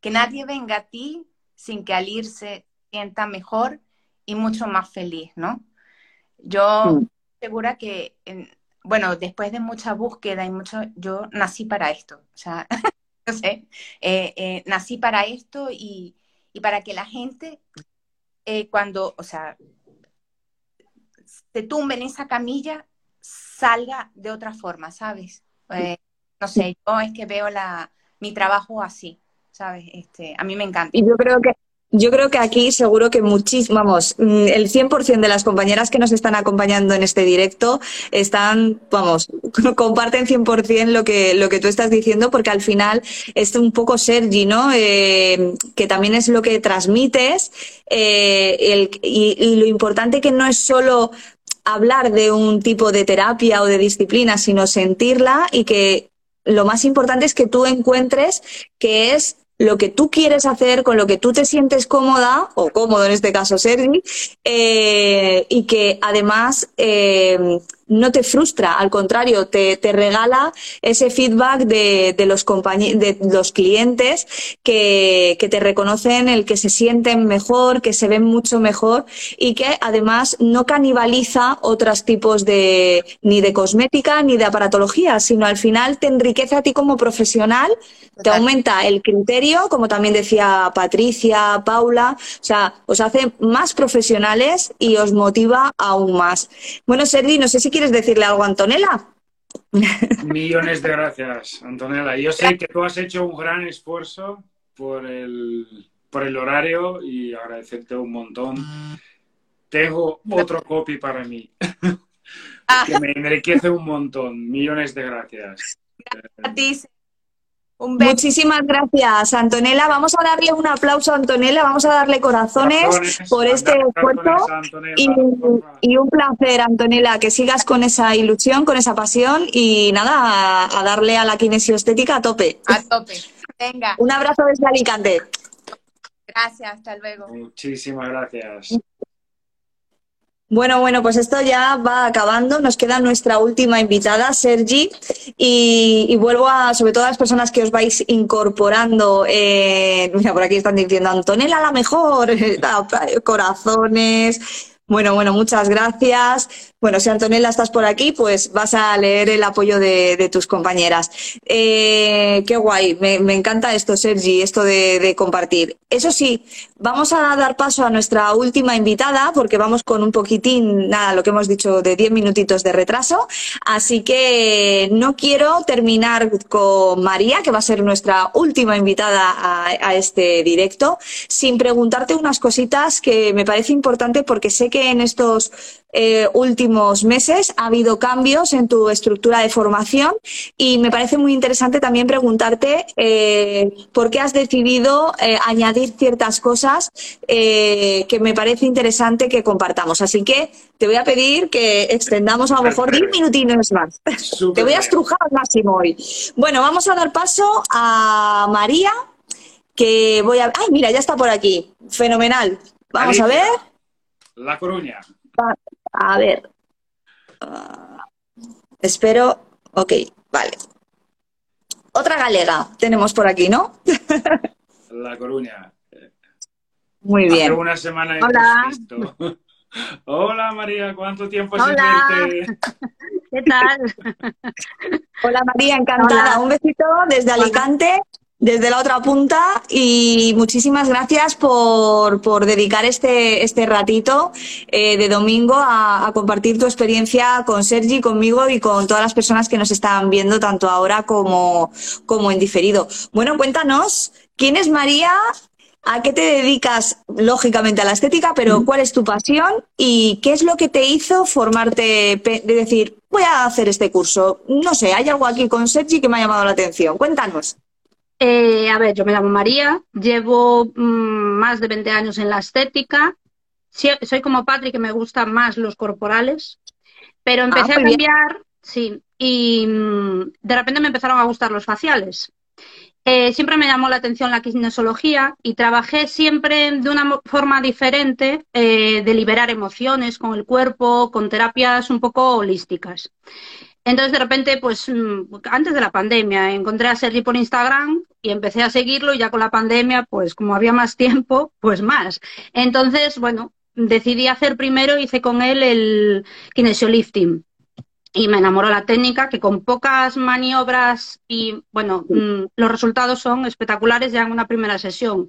que nadie venga a ti sin que al irse sienta mejor y mucho más feliz, ¿no? Yo Mm. segura que, en- bueno, después de mucha búsqueda y mucho, yo nací para esto, o sea, no sé, eh, eh, nací para esto y, y para que la gente, eh, cuando, o sea, se tumbe en esa camilla, salga de otra forma, ¿sabes? Eh, no sé, yo es que veo la, mi trabajo así, ¿sabes? Este, a mí me encanta. Y yo creo que yo creo que aquí seguro que muchísimo, vamos, mm, el 100% de las compañeras que nos están acompañando en este directo están, vamos, comparten 100% lo que, lo que tú estás diciendo, porque al final es un poco Sergi, ¿no? Eh, que también es lo que transmites eh, el- y, y lo importante que no es solo hablar de un tipo de terapia o de disciplina, sino sentirla y que lo más importante es que tú encuentres que es lo que tú quieres hacer, con lo que tú te sientes cómoda, o cómodo en este caso Sergi, eh, y que además eh, no te frustra, al contrario, te, te regala ese feedback de, de los de los clientes que, que te reconocen el que se sienten mejor, que se ven mucho mejor y que además no canibaliza otros tipos de ni de cosmética ni de aparatología, sino al final te enriquece a ti como profesional, te aumenta el criterio, como también decía Patricia, Paula, o sea, os hace más profesionales y os motiva aún más. Bueno, Sergi, no sé si quieres decirle algo a Antonella. Millones de gracias, Antonella. Yo sé que tú has hecho un gran esfuerzo por el, por el horario y agradecerte un montón. Tengo otro copy para mí, Ah, que me enriquece un montón. Millones de gracias. a ti, un beso. Muchísimas gracias, Antonella. Vamos a darle un aplauso a Antonella, vamos a darle corazones Corazones, por este esfuerzo. Y, un placer, Antonella, que sigas con esa ilusión, con esa pasión y nada, a, a darle a la kinesioestética a tope. A tope. Venga, Un abrazo desde Alicante. gracias, hasta luego. Muchísimas gracias. Bueno, bueno, pues esto ya va acabando. Nos queda nuestra última invitada, Sergi, y, vuelvo a, sobre todo a las personas que os vais incorporando. eh, mira, por aquí están diciendo Antonella la mejor, corazones. Bueno, bueno, muchas gracias. Bueno, si Antonella estás por aquí, pues vas a leer el apoyo de, tus compañeras. Eh, qué guay, me, encanta esto, Sergi, esto de, compartir. Eso sí, vamos a dar paso a nuestra última invitada, porque vamos con un poquitín, nada, lo que hemos dicho, de 10 minutitos de retraso. Así que no quiero terminar con María, que va a ser nuestra última invitada a este directo, sin preguntarte unas cositas que me parece importante porque sé que en estos eh, últimos meses ha habido cambios en tu estructura de formación y me parece muy interesante también preguntarte eh, por qué has decidido eh, añadir ciertas cosas que me parece interesante que compartamos. Así que te voy a pedir que extendamos a lo mejor 10 minutinos más. Te voy a estrujar al máximo hoy. Bueno, vamos a dar paso a María, que voy a... ¡Ay, mira, ya está por aquí! Fenomenal. Vamos a ver. La Coruña. A ver. Ah, espero. Ok, vale. Otra galega tenemos por aquí, ¿no? La Coruña. Muy Hace bien. una semana Hola. visto. Hola María, ¿cuánto tiempo Hola. sin verte? ¿Qué tal? Hola María, encantada. Hola. Un besito desde Alicante, desde la otra punta y muchísimas gracias por, por dedicar este, este ratito eh, de domingo a, a compartir tu experiencia con Sergi, conmigo y con todas las personas que nos están viendo tanto ahora como, como en diferido. Bueno, cuéntanos, ¿quién es María? ¿A qué te dedicas? Lógicamente a la estética, pero ¿cuál es tu pasión y qué es lo que te hizo formarte, de decir, voy a hacer este curso? No sé, hay algo aquí con Sergi que me ha llamado la atención. Cuéntanos. Eh, a ver, yo me llamo María, llevo mm, más de 20 años en la estética. Soy como Patrick, que me gustan más los corporales, pero empecé a bien. cambiar, sí, y mm, de repente me empezaron a gustar los faciales. Eh, siempre me llamó la atención la kinesiología y trabajé siempre de una forma diferente eh, de liberar emociones con el cuerpo, con terapias un poco holísticas. Entonces, de repente, pues mm, antes de la pandemia, encontré a Sergi por Instagram y empecé a seguirlo y ya con la pandemia, pues como había más tiempo, pues más. Entonces, bueno, decidí hacer primero, hice con él el kinesiolifting y me enamoró la técnica, que con pocas maniobras y, bueno, mm, los resultados son espectaculares ya en una primera sesión.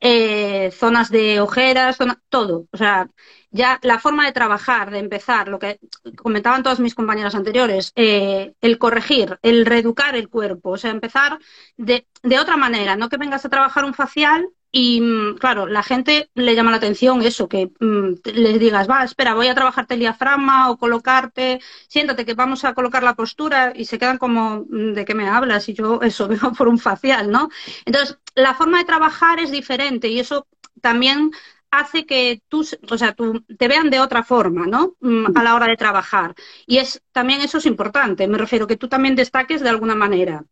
Eh, zonas de ojeras, todo. O sea, ya la forma de trabajar, de empezar, lo que comentaban todas mis compañeras anteriores, eh, el corregir, el reeducar el cuerpo, o sea, empezar de, de otra manera, no que vengas a trabajar un facial y mm, claro, la gente le llama la atención eso, que mm, les digas, va, espera, voy a trabajarte el diafragma o colocarte, siéntate que vamos a colocar la postura y se quedan como, mm, ¿de qué me hablas? Y yo eso veo por un facial, ¿no? Entonces, la forma de trabajar es diferente y eso también hace que tú, o sea, tú, te vean de otra forma, ¿no? A la hora de trabajar. Y es también eso es importante, me refiero que tú también destaques de alguna manera.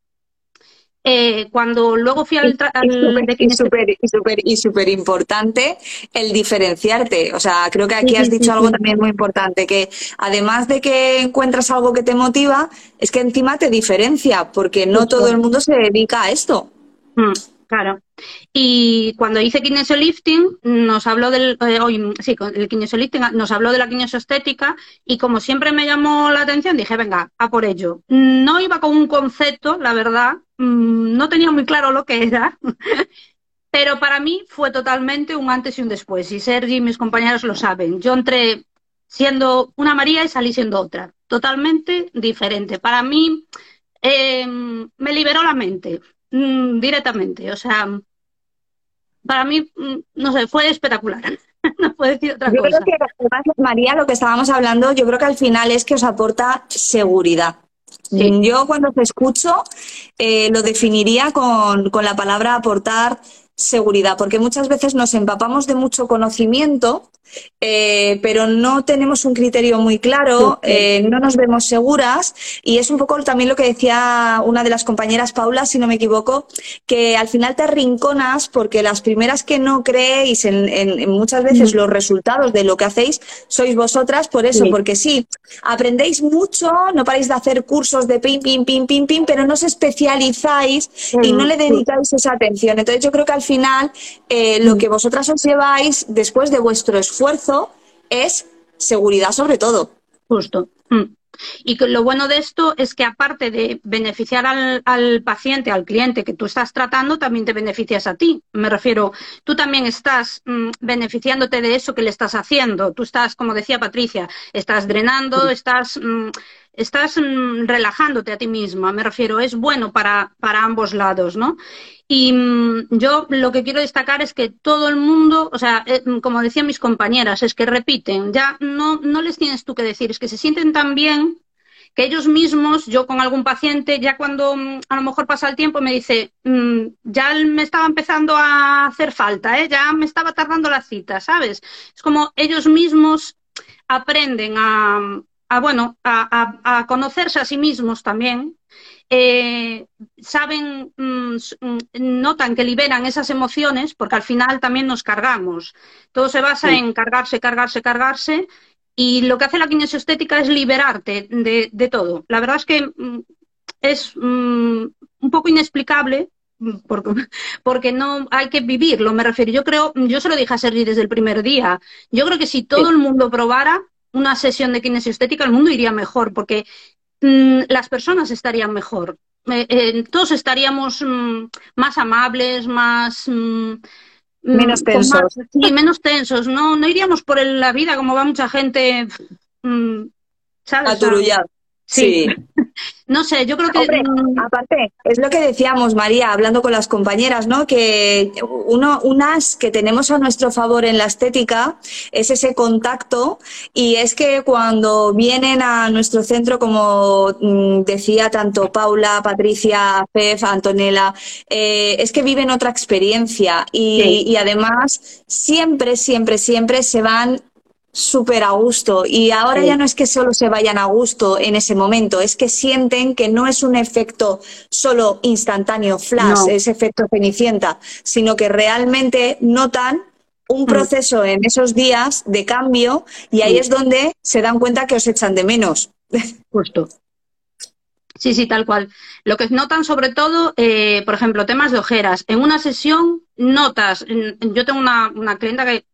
Eh, cuando luego fui al... y súper y súper importante el diferenciarte. O sea, creo que aquí has dicho algo también muy importante, que además de que encuentras algo que te motiva, es que encima te diferencia, porque no todo el mundo se dedica a esto. Mm, claro. Y cuando hice kinesiolifting, nos habló del, eh, sí, el kinesiolifting nos habló de la kinesioestética y como siempre me llamó la atención, dije, venga, a por ello. No iba con un concepto, la verdad, mm, no tenía muy claro lo que era, pero para mí fue totalmente un antes y un después. Y Sergi y mis compañeros lo saben. Yo entré siendo una María y salí siendo otra, totalmente diferente. Para mí eh, me liberó la mente mm, directamente, o sea, para mí, mm, no sé, fue espectacular. no puedo decir otra yo cosa. Creo que, María, lo que estábamos hablando, yo creo que al final es que os aporta seguridad. Yo cuando te escucho eh, lo definiría con, con la palabra aportar seguridad, porque muchas veces nos empapamos de mucho conocimiento, eh, pero no tenemos un criterio muy claro, eh, no nos vemos seguras y es un poco también lo que decía una de las compañeras, Paula, si no me equivoco, que al final te arrinconas porque las primeras que no creéis en, muchas veces los resultados de lo que hacéis sois vosotras, por eso, porque sí, aprendéis mucho, no paráis de hacer cursos de pim, pim, pim, pim, pim, pero no os especializáis y no le dedicáis esa atención. Entonces yo creo que al final eh, lo que vosotras os lleváis después de vuestro esfuerzo es seguridad sobre todo. Justo. Mm. Y lo bueno de esto es que aparte de beneficiar al, paciente, al cliente que tú estás tratando, también te beneficias a ti. Me refiero, tú también estás mm, beneficiándote de eso que le estás haciendo. Tú estás, como decía Patricia, estás drenando, estás, mm, estás relajándote a ti misma. Me refiero, es bueno para, para ambos lados, ¿no? Y mm, yo lo que quiero destacar es que todo el mundo, o sea, eh, como decían mis compañeras, es que repiten, ya no, no les tienes tú que decir, es que se sienten tan bien que ellos mismos, yo con algún paciente, ya cuando mm, a lo mejor pasa el tiempo, me dice, mm, ya me estaba empezando a hacer falta, ¿eh? ya me estaba tardando la cita, ¿sabes? Es como ellos mismos aprenden a, bueno, a, conocerse a sí mismos también eh, saben, mm, mm, notan que liberan esas emociones, porque al final también nos cargamos. Todo se basa en cargarse, cargarse, cargarse, y lo que hace la kinesioestética es liberarte de, todo. La verdad es que mm, es un poco inexplicable, porque, porque, no hay que vivirlo, me refiero. Yo creo, yo se lo dije a Sergi desde el primer día. Yo creo que si todo el mundo probara una sesión de kinesioestética, el mundo iría mejor, porque Mm, las personas estarían mejor. Eh, eh, todos estaríamos mm, más amables, más... Mm, menos tensos. sí, menos tensos. No, no iríamos por la vida como va mucha gente... ¿sabes? Aturullado. Sí. no sé, yo creo que. aparte, es lo que decíamos, María, hablando con las compañeras, ¿no? Que uno, unas que tenemos a nuestro favor en la estética es ese contacto, y es que cuando vienen a nuestro centro, como mm, decía tanto Paula, Patricia, Pef, Antonella, eh, es que viven otra experiencia y, y además siempre, siempre, siempre se van súper a gusto. Y ahora ya no es que solo se vayan a gusto en ese momento, es que sienten que no es un efecto solo instantáneo, flash, ese efecto cenicienta, sino que realmente notan un mm. proceso en esos días de cambio y ahí es donde se dan cuenta que os echan de menos. Justo. Sí, sí, tal cual. Lo que notan sobre todo, eh, por ejemplo, temas de ojeras. En una sesión notas, yo tengo una, una clienta que,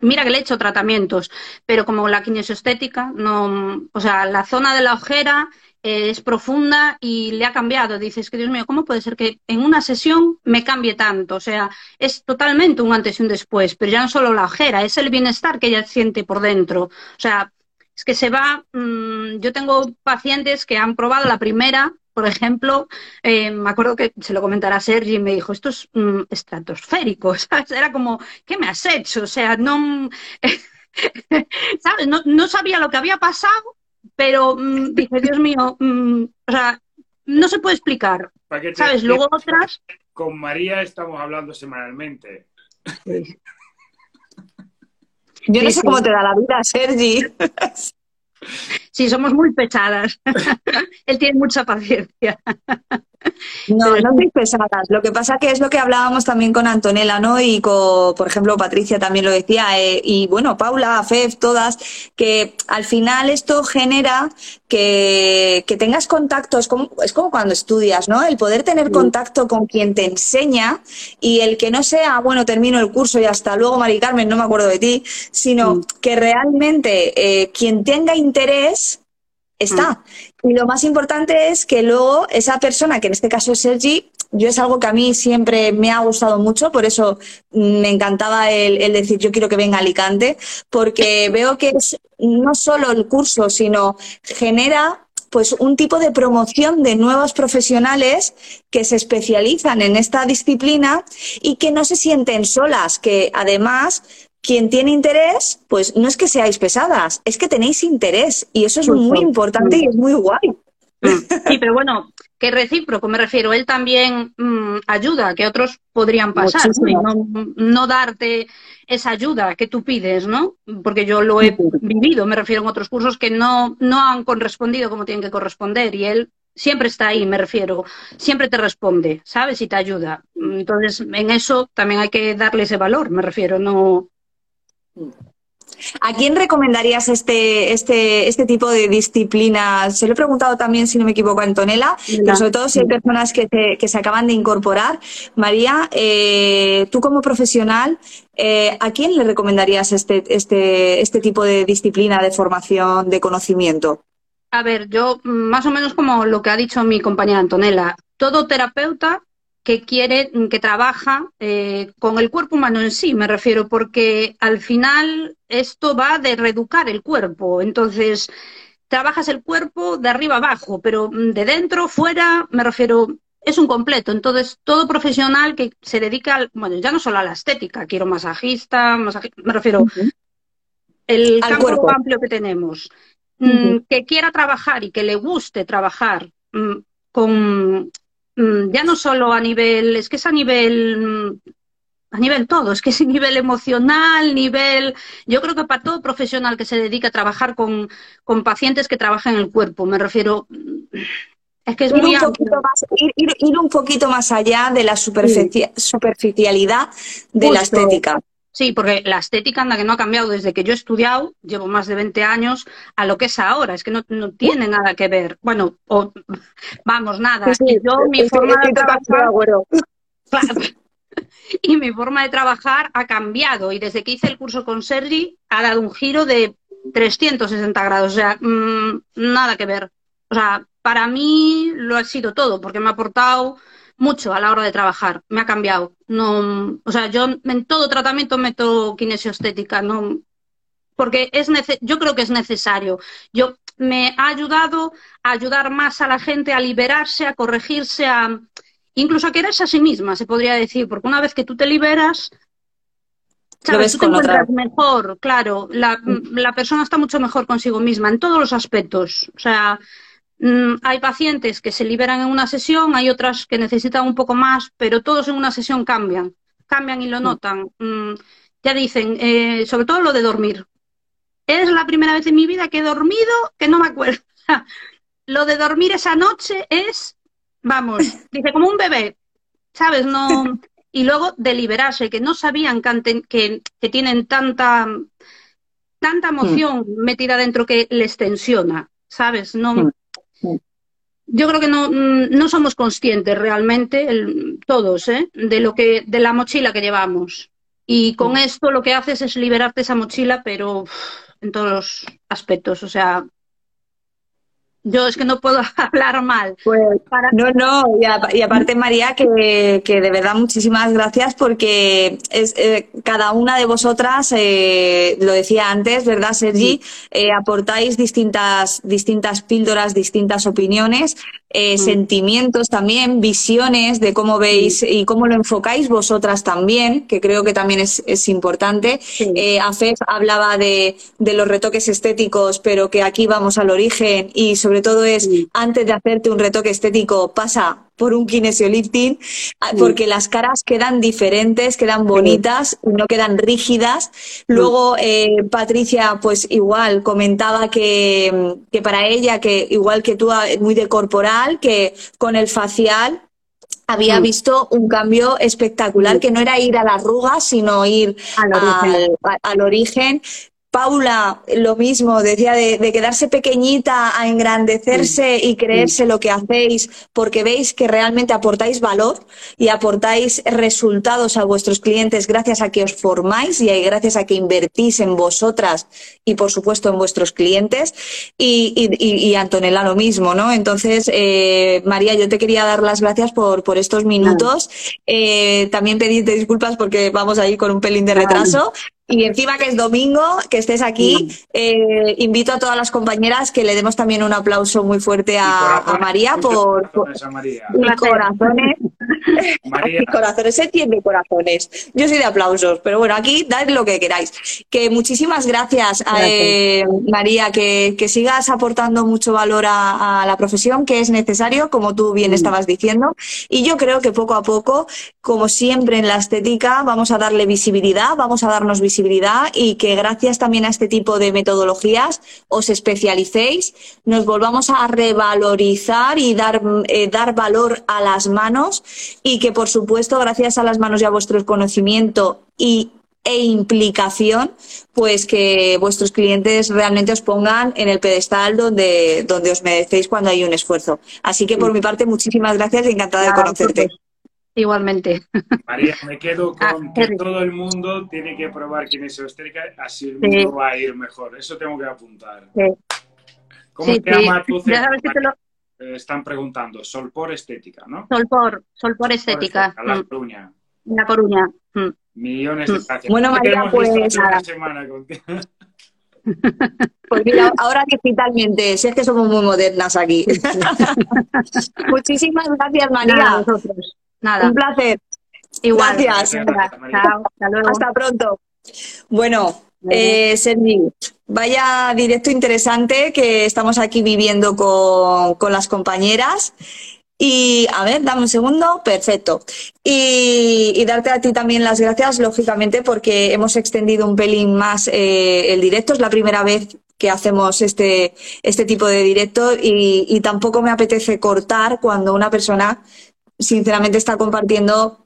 mira que le he hecho tratamientos, pero como la kinesiostética, no, o sea, la zona de la ojera eh, es profunda y le ha cambiado. Dices que, Dios mío, ¿cómo puede ser que en una sesión me cambie tanto? O sea, es totalmente un antes y un después, pero ya no solo la ojera, es el bienestar que ella siente por dentro. O sea, es que se va, mmm, yo tengo pacientes que han probado la primera, por ejemplo, eh, me acuerdo que se lo comentara Sergi y me dijo, esto es mmm, estratosférico, ¿sabes? Era como, ¿qué me has hecho? O sea, no, ¿sabes? No, no, sabía lo que había pasado, pero mmm, dije, Dios mío, o sea, no se puede explicar, ¿sabes? Luego otras... Con María estamos hablando semanalmente. Sí. Yo no sí, sé sí. cómo te da la vida, Sergi. Sí, somos muy pesadas. Él tiene mucha paciencia. No, no sois pesadas. Lo que pasa que es lo que hablábamos también con Antonella, ¿no? Y con, por ejemplo, Patricia también lo decía, eh, y bueno, Paula, Fef, todas, que al final esto genera que, que tengas contacto, es como, es como cuando estudias, ¿no? El poder tener contacto con quien te enseña y el que no sea, bueno, termino el curso y hasta luego, Mari Carmen, no me acuerdo de ti, sino que realmente eh, quien tenga interés está. Y lo más importante es que luego esa persona, que en este caso es Sergi, yo es algo que a mí siempre me ha gustado mucho, por eso me encantaba el, el, decir yo quiero que venga Alicante, porque veo que es no solo el curso, sino genera pues un tipo de promoción de nuevos profesionales que se especializan en esta disciplina y que no se sienten solas, que además quien tiene interés, pues no es que seáis pesadas, es que tenéis interés y eso es muy importante y es muy guay. Sí, pero bueno, que recíproco, me refiero, él también mmm, ayuda, que otros podrían pasar, no, no, darte esa ayuda que tú pides, ¿no? Porque yo lo he vivido, me refiero en otros cursos que no, no han correspondido como tienen que corresponder y él siempre está ahí, me refiero, siempre te responde, ¿sabes? Y te ayuda. Entonces, en eso también hay que darle ese valor, me refiero, no, ¿A quién recomendarías este, este, este tipo de disciplina? Se lo he preguntado también, si no me equivoco, a Antonella, pero sobre todo si hay personas que se, que se acaban de incorporar. María, eh, tú como profesional, eh, ¿a quién le recomendarías este, este, este tipo de disciplina de formación, de conocimiento? A ver, yo más o menos como lo que ha dicho mi compañera Antonella, todo terapeuta que quiere, que trabaja eh, con el cuerpo humano en sí, me refiero, porque al final esto va de reeducar el cuerpo. Entonces, trabajas el cuerpo de arriba abajo, pero de dentro, fuera, me refiero, es un completo. Entonces, todo profesional que se dedica, al, bueno, ya no solo a la estética, quiero masajista, masajista me refiero, uh -huh. el al campo cuerpo. amplio que tenemos, uh -huh. que quiera trabajar y que le guste trabajar mm, con Mm, ya no solo a nivel, es que es a nivel, a nivel todo, es que es a nivel emocional, nivel, yo creo que para todo profesional que se dedica a trabajar con, con pacientes que trabajan en el cuerpo, me refiero, es que es ir muy un, poquito más, ir, ir, ir, un poquito más allá de la sí. superficialidad de Justo. la estética. Sí, porque la estética anda que no ha cambiado desde que yo he estudiado, llevo más de 20 años, a lo que es ahora. Es que no, no tiene nada que ver. Bueno, o, vamos, nada. Sí, sí, yo, mi forma de trabajar... Y mi forma de trabajar ha cambiado. Y desde que hice el curso con Sergi, ha dado un giro de 360 grados. O sea, mmm, nada que ver. O sea, para mí lo ha sido todo, porque me ha aportado mucho a la hora de trabajar, me ha cambiado. No, o sea, yo en todo tratamiento meto kinesioestética, no, porque es yo creo que es necesario. Yo me ha ayudado a ayudar más a la gente a liberarse, a corregirse, a incluso a quererse a sí misma, se podría decir, porque una vez que tú te liberas, sabes, tú te encuentras mejor, claro, la, la persona está mucho mejor consigo misma en todos los aspectos. O sea, hay pacientes que se liberan en una sesión, hay otras que necesitan un poco más, pero todos en una sesión cambian, cambian y lo notan. Mm, ya dicen, eh, sobre todo lo de dormir. Es la primera vez en mi vida que he dormido que no me acuerdo. lo de dormir esa noche es, vamos, dice como un bebé, ¿sabes? No. Y luego de liberarse, que no sabían que, que, que tienen tanta, tanta emoción mm. metida dentro que les tensiona, ¿sabes? No, yo creo que no, mm, no somos conscientes realmente, el- todos, ¿eh? de lo que, de la mochila que llevamos. Y con esto lo que haces es liberarte esa mochila, pero en todos los aspectos. O sea, yo es que no puedo hablar mal. Pues Para- no, no, y, a- y aparte María, que, que de verdad muchísimas gracias porque es, eh, cada una de vosotras, eh, lo decía antes, ¿verdad, Sergi? Eh, aportáis distintas, distintas píldoras, distintas opiniones, eh, sentimientos también, visiones de cómo veis y cómo lo enfocáis vosotras también, que creo que también es, es importante. Eh, Afef hablaba de, de los retoques estéticos, pero que aquí vamos al origen y sobre todo es antes de hacerte un retoque estético pasa por un kinesiolifting ah, porque las caras quedan diferentes, quedan bonitas, no quedan rígidas. Luego eh, Patricia pues igual comentaba que, que para ella que igual que tú ah, muy de corporal, que con el facial había visto un cambio espectacular, que no era ir a la arruga, sino ir Al origen. al, al origen. Paula, lo mismo, decía de, de quedarse pequeñita a engrandecerse y creerse lo que hacéis, porque veis que realmente aportáis valor y aportáis resultados a vuestros clientes gracias a que os formáis y gracias a que invertís en vosotras y, por supuesto, en vuestros clientes. Y, y- y- y Antonella lo mismo, ¿no? Entonces, eh, María, yo te quería dar las gracias por, por estos minutos. Eh, también pedirte disculpas porque vamos ahí con un pelín de retraso. Y encima que es domingo, que estés aquí, eh, invito a todas las compañeras que le demos también un aplauso muy fuerte a, María por, por- corazones a María. y corazones. María, corazones, se tiene corazones. Yo soy de aplausos, pero bueno, aquí dad lo que queráis. Que muchísimas gracias, eh, María, que, que sigas aportando mucho valor a, a la profesión, que es necesario, como tú bien estabas diciendo. Y yo creo que poco a poco, como siempre en la estética, vamos a darle visibilidad, vamos a darnos visibilidad y que gracias también a este tipo de metodologías os especialicéis, nos volvamos a revalorizar y dar, eh, dar valor a las manos y que por supuesto gracias a las manos y a vuestro conocimiento y e implicación, pues que vuestros clientes realmente os pongan en el pedestal donde, donde os merecéis cuando hay un esfuerzo. Así que por mi parte, muchísimas gracias y encantada de conocerte. Igualmente. María, me quedo Ah, con que todo el mundo tiene que probar kinesio-estética, así el Sí. mundo va a ir mejor. Eso tengo que apuntar. Sí. ¿Cómo Sí, te sí. llama tu Ya sabes que te lo... Eh, Están preguntando. Sol por estética, ¿no? Sol por, Sol por estética. A La Mm, Coruña. en La Coruña. Mm. Millones de gracias. Bueno, ¿Cómo te María, hemos visto pues, nada. semana contigo? Pues mira, ahora digitalmente, si es que somos muy modernas aquí. Muchísimas gracias, Nada, María. vosotros. Nada. Un placer. Igual. Gracias. María. chao. Hasta luego. Hasta pronto. Bueno. Eh, vaya directo interesante que estamos aquí viviendo con, con las compañeras. Y a ver, dame un segundo, perfecto. Y, y darte a ti también las gracias, lógicamente, porque hemos extendido un pelín más eh, el directo. Es la primera vez que hacemos este, este tipo de directo y, y tampoco me apetece cortar cuando una persona, sinceramente, está compartiendo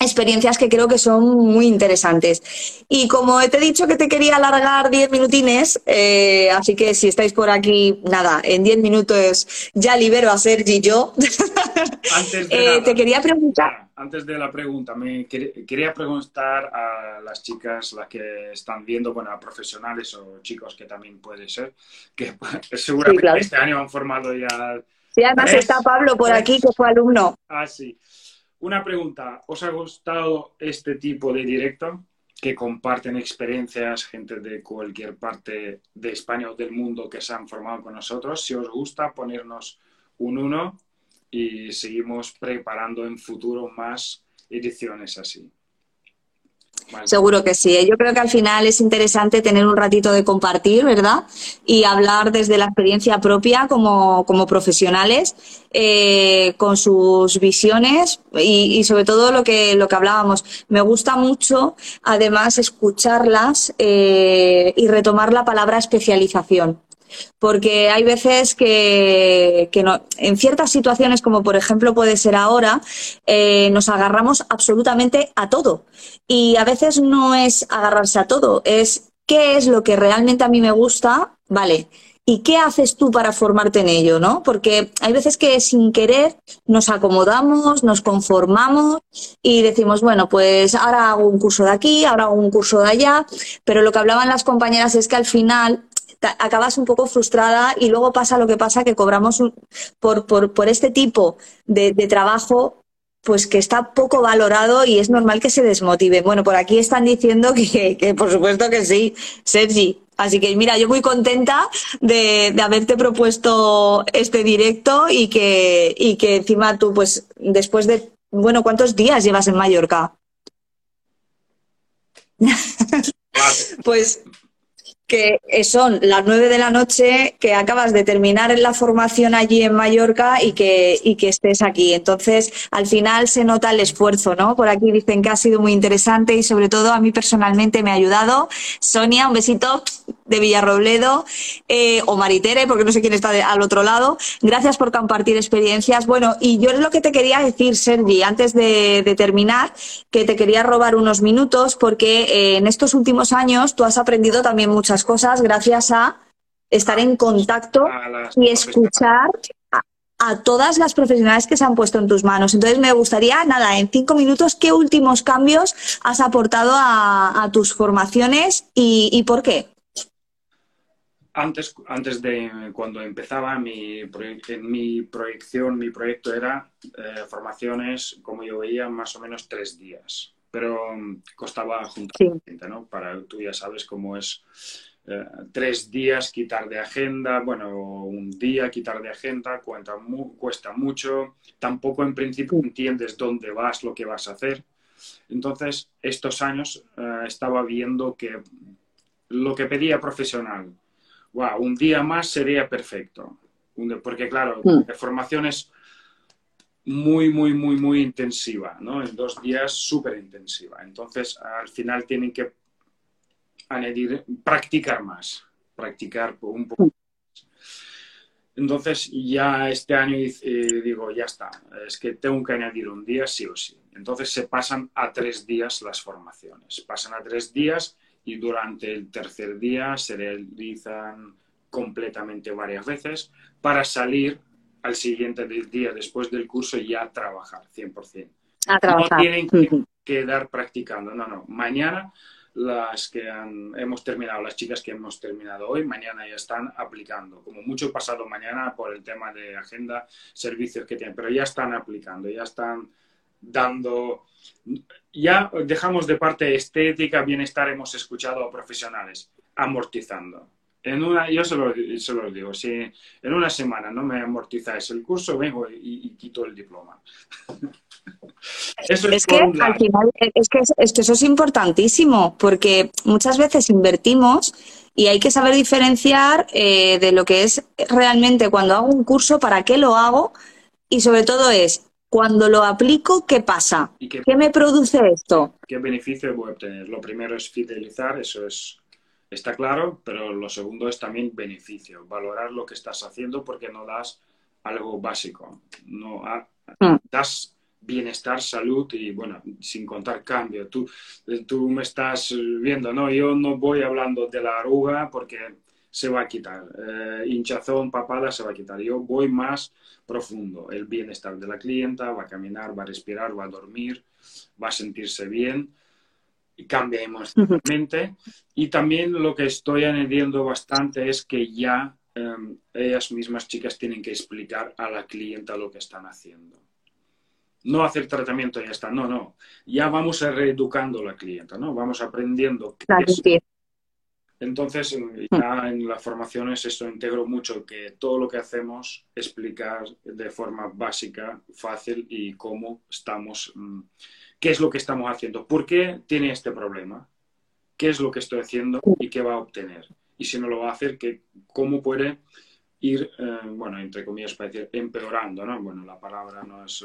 experiencias que creo que son muy interesantes. Y como te he dicho que te quería alargar 10 minutines, eh, así que si estáis por aquí, nada, en 10 minutos ya libero a Sergi y yo. Antes de Eh, nada, te quería preguntar. Antes de la pregunta, me quer- quería preguntar a las chicas, las que están viendo, bueno, a profesionales o chicos que también puede ser, que seguramente claro. este año han formado ya. Y además está Pablo por aquí, que fue alumno. Ah, sí. Una pregunta, ¿os ha gustado este tipo de directo? Que comparten experiencias, gente de cualquier parte de España o del mundo que se han formado con nosotros. Si os gusta, ponernos un uno y seguimos preparando en futuro más ediciones así. Seguro que sí. ¿eh? Yo creo que al final es interesante tener un ratito de compartir, ¿verdad? Y hablar desde la experiencia propia como, como profesionales, eh, con sus visiones y, y sobre todo lo que, lo que hablábamos. Me gusta mucho, además, escucharlas eh, y retomar la palabra especialización. Porque hay veces que, que no- en ciertas situaciones, como por ejemplo puede ser ahora, eh, nos agarramos absolutamente a todo. Y a veces no es agarrarse a todo, es qué es lo que realmente a mí me gusta, vale, ¿Y qué haces tú para formarte en ello, no? Porque hay veces que sin querer nos acomodamos, nos conformamos y decimos, bueno, pues ahora hago un curso de aquí, ahora hago un curso de allá, pero lo que hablaban las compañeras es que al final acabas un poco frustrada y luego pasa lo que pasa, que cobramos por, por, por este tipo de, de trabajo pues que está poco valorado y es normal que se desmotive. Bueno, por aquí están diciendo que, que por supuesto que sí, Sergi. Así que mira, yo muy contenta de, de, haberte propuesto este directo y que, y que encima tú, pues después de, bueno, ¿cuántos días llevas en Mallorca? pues que son las nueve de la noche, que acabas de terminar la formación allí en Mallorca y que, y que estés aquí. Entonces, al final se nota el esfuerzo, ¿no? Por aquí dicen que ha sido muy interesante y sobre todo a mí personalmente me ha ayudado. Sonia, un besito de Villarrobledo eh, o Maritere, porque no sé quién está de, al otro lado. Gracias por compartir experiencias. Bueno, y yo es lo que te quería decir, Sergi, antes de, de terminar, que te quería robar unos minutos porque eh, en estos últimos años tú has aprendido también muchas cosas gracias a estar en contacto y escuchar a, todas las profesionales que se han puesto en tus manos. Entonces, me gustaría, nada, en cinco minutos, ¿qué últimos cambios has aportado a, a tus formaciones y, y, por qué? Antes, antes de cuando empezaba mi, mi proyección, mi proyecto era eh, formaciones, como yo veía, más o menos tres días. Pero um, costaba juntar sí. gente, ¿no? Para, tú ya sabes cómo es eh, tres días quitar de agenda, bueno, un día quitar de agenda cuenta mu cuesta mucho, tampoco en principio entiendes dónde vas, lo que vas a hacer. Entonces, estos años eh, estaba viendo que lo que pedía profesional, wow, un día más sería perfecto, porque claro, mm. la formación es muy, muy, muy, muy intensiva, ¿no? En dos días súper intensiva. Entonces, al final tienen que añadir, practicar más, practicar un poco. más. Entonces, ya este año eh, digo, ya está, es que tengo que añadir un día sí o sí. Entonces se pasan a tres días las formaciones. Pasan a tres días y durante el tercer día se realizan completamente varias veces para salir al siguiente día después del curso ya a trabajar 100%. A trabajar. No tienen que quedar practicando, no, no. Mañana las que han, hemos terminado, las chicas que hemos terminado hoy, mañana ya están aplicando, como mucho pasado mañana por el tema de agenda, servicios que tienen, pero ya están aplicando, ya están dando, ya dejamos de parte estética, bienestar, hemos escuchado a profesionales, amortizando. En una, yo se lo, se lo digo, si en una semana no me amortizáis el curso, vengo y, y quito el diploma. Eso es, es que al final es que, es que eso es importantísimo porque muchas veces invertimos y hay que saber diferenciar eh, de lo que es realmente cuando hago un curso, para qué lo hago y sobre todo es cuando lo aplico, ¿qué pasa? Qué, ¿Qué, me produce esto? ¿Qué beneficio voy a obtener? Lo primero es fidelizar, eso es está claro, pero lo segundo es también beneficio, valorar lo que estás haciendo porque no das algo básico, no mm. das bienestar, salud y, bueno, sin contar cambio. Tú, tú me estás viendo, ¿no? Yo no voy hablando de la arruga porque se va a quitar. Eh, hinchazón, papada, se va a quitar. Yo voy más profundo. El bienestar de la clienta, va a caminar, va a respirar, va a dormir, va a sentirse bien y cambia emocionalmente. Y también lo que estoy añadiendo bastante es que ya eh, ellas mismas chicas tienen que explicar a la clienta lo que están haciendo no hacer tratamiento y ya está. No, no. Ya vamos reeducando a la clienta, ¿no? Vamos aprendiendo. Qué. Entonces, ya en las formaciones esto integro mucho, que todo lo que hacemos, explicar de forma básica, fácil y cómo estamos, mm, qué es lo que estamos haciendo, por qué tiene este problema, qué es lo que estoy haciendo y qué va a obtener. Y si no lo va a hacer, que, cómo puede ir, eh, bueno, entre comillas, para decir, empeorando, ¿no? Bueno, la palabra no es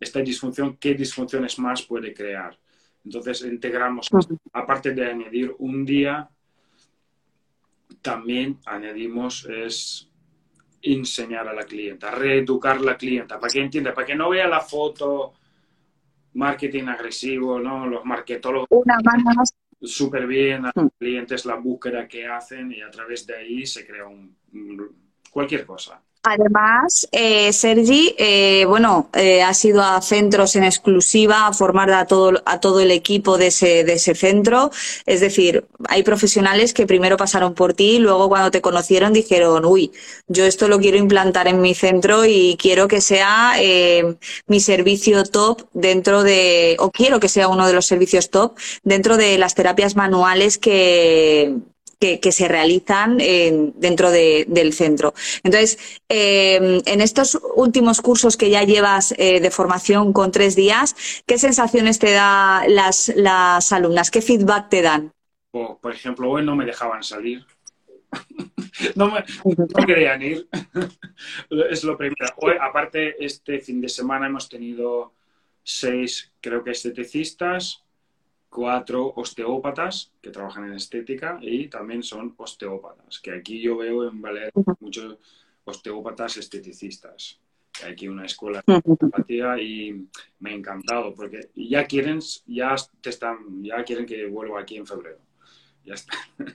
esta disfunción, qué disfunciones más puede crear. Entonces integramos, aparte de añadir un día, también añadimos es enseñar a la clienta, reeducar a la clienta, para que entienda, para que no vea la foto marketing agresivo, ¿no? Los marketólogos. Una más, súper bien a Mm. los clientes la búsqueda que hacen y a través de ahí se crea un- cualquier cosa. Además, eh, Sergi, eh, bueno, eh, has ido a centros en exclusiva a formar a todo, a todo el equipo de ese, de ese centro. Es decir, hay profesionales que primero pasaron por ti luego cuando te conocieron dijeron, uy, yo esto lo quiero implantar en mi centro y quiero que sea eh, mi servicio top dentro de, o quiero que sea uno de los servicios top dentro de las terapias manuales que, que, se realizan en- dentro de- del centro. Entonces, eh, en estos últimos cursos que ya llevas eh, de formación con tres días, ¿qué sensaciones te da las, las alumnas? ¿Qué feedback te dan? Por ejemplo, hoy no me dejaban salir. No, me, querían ir. Es lo primero. Hoy, aparte, este fin de semana hemos tenido seis, creo que esteticistas, cuatro osteópatas que trabajan en estética y también son osteópatas, que aquí yo veo en Baleares muchos osteópatas esteticistas. Hay aquí una escuela de osteopatía y me ha encantado porque ya quieren, ya te están, ya quieren que vuelva aquí en febrero. Ya está.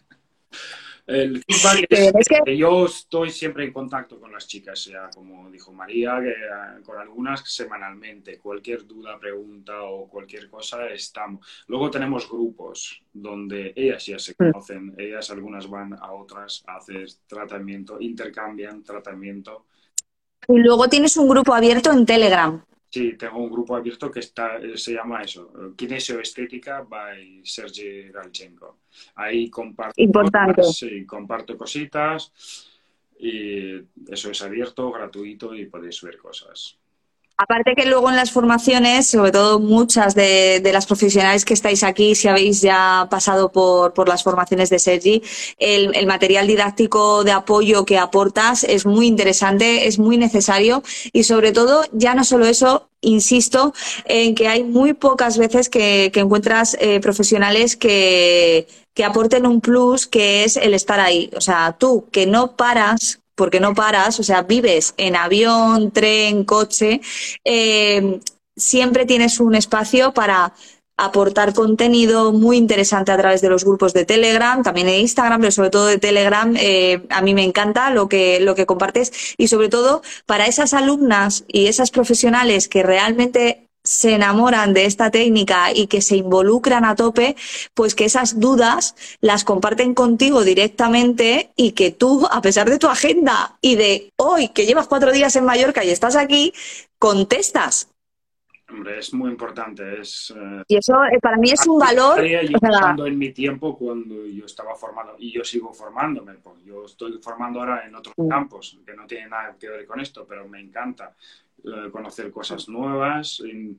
El feedback es, Es que- que yo estoy siempre en contacto con las chicas, ya como dijo María, que, eh, con algunas semanalmente. Cualquier duda, pregunta o cualquier cosa, estamos. Luego tenemos grupos donde ellas ya se conocen, ellas algunas van a otras a hacer tratamiento, intercambian tratamiento. Y luego tienes un grupo abierto en Telegram. Sí, tengo un grupo abierto que está, eh, se llama eso, eh, Kinesio Estética by Sergi Galchenko. Ahí comparto Importante. cosas, sí, comparto cositas y eso es abierto, gratuito y podéis ver cosas. Aparte que luego en las formaciones, sobre todo muchas de, las profesionales que estáis aquí, si habéis ya pasado por, las formaciones de Sergi, el, material didáctico de apoyo que aportas es muy interesante, es muy necesario y sobre todo, ya no solo eso, insisto en que hay muy pocas veces que, que encuentras eh, profesionales que, que aporten un plus que es el estar ahí. O sea, tú que no paras, porque no paras, o sea, vives en avión, tren, coche, eh, siempre tienes un espacio para aportar contenido muy interesante a través de los grupos de Telegram, también de Instagram, pero sobre todo de Telegram. eh, a mí me encanta lo que, lo que compartes y sobre todo para esas alumnas y esas profesionales que realmente se enamoran de esta técnica y que se involucran a tope, pues que esas dudas las comparten contigo directamente y que tú, a pesar de tu agenda y de hoy que llevas cuatro días en Mallorca y estás aquí, contestas. Hombre, es muy importante. Es, eh, Y eso eh, para mí es un valor. o sea, en mi tiempo cuando yo estaba formado y yo sigo formándome. Pues yo estoy formando ahora en otros campos que no tienen nada que ver con esto, pero me encanta conocer cosas nuevas y,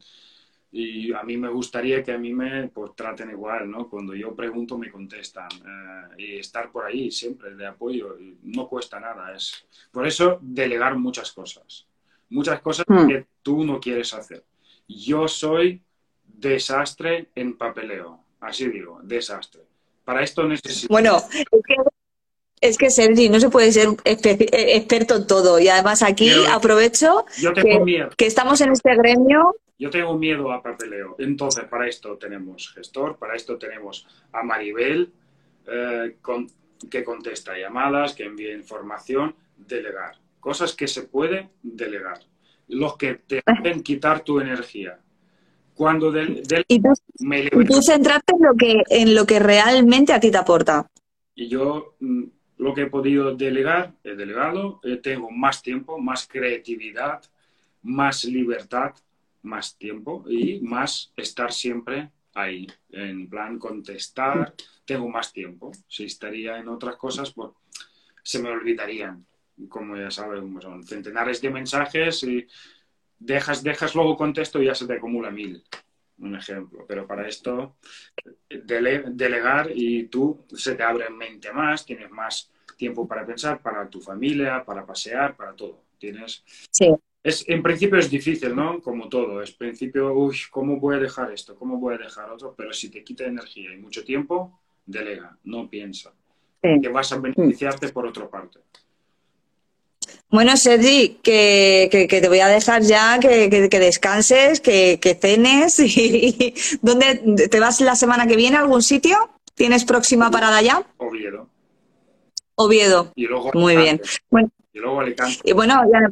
y a mí me gustaría que a mí me pues, traten igual, ¿no? Cuando yo pregunto me contestan eh, y estar por ahí siempre de apoyo no cuesta nada. Es por eso delegar muchas cosas, muchas cosas Mm. que tú no quieres hacer. Yo soy desastre en papeleo, así digo, desastre. Para esto necesito. Bueno, es que, es que Sergi, no se puede ser eh, experto en todo. Y además aquí aprovecho que, estamos en este gremio. Yo tengo miedo a papeleo. Entonces, para esto tenemos gestor, para esto tenemos a Maribel, eh, con- que contesta llamadas, que envía información, delegar. Cosas que se puede delegar. Los que te hacen quitar tu energía. Cuando del, del- Y tú, me tú centrarte en lo que, en lo que realmente a ti te aporta. Y yo mm, lo que he podido delegar, he delegado, eh, tengo más tiempo, más creatividad, más libertad, más tiempo y más estar siempre ahí, en plan contestar, tengo más tiempo. Si estaría en otras cosas, pues se me olvidarían, como ya sabes, como son centenares de mensajes y dejas, dejas, luego contesto y ya se te acumula mil. Un ejemplo, pero para esto dele- delegar y tú se te abre mente más, tienes más tiempo para pensar, para tu familia, para pasear, para todo. Tienes Sí. es, en principio es difícil, ¿no? Como todo. Es principio, uy, ¿cómo voy a dejar esto? ¿Cómo voy a dejar otro? Pero si te quita energía y mucho tiempo, delega, no piensa. Sí. Que vas a beneficiarte por otra parte. Bueno, Sergi, que, que, que te voy a dejar ya, que, que, descanses, que, que cenes. Y, ¿Dónde te vas la semana que viene? ¿A algún sitio? ¿Tienes próxima parada ya? Oviedo. Oviedo. Y luego Muy bien. Bueno, Y luego Alicante. y bueno, ya-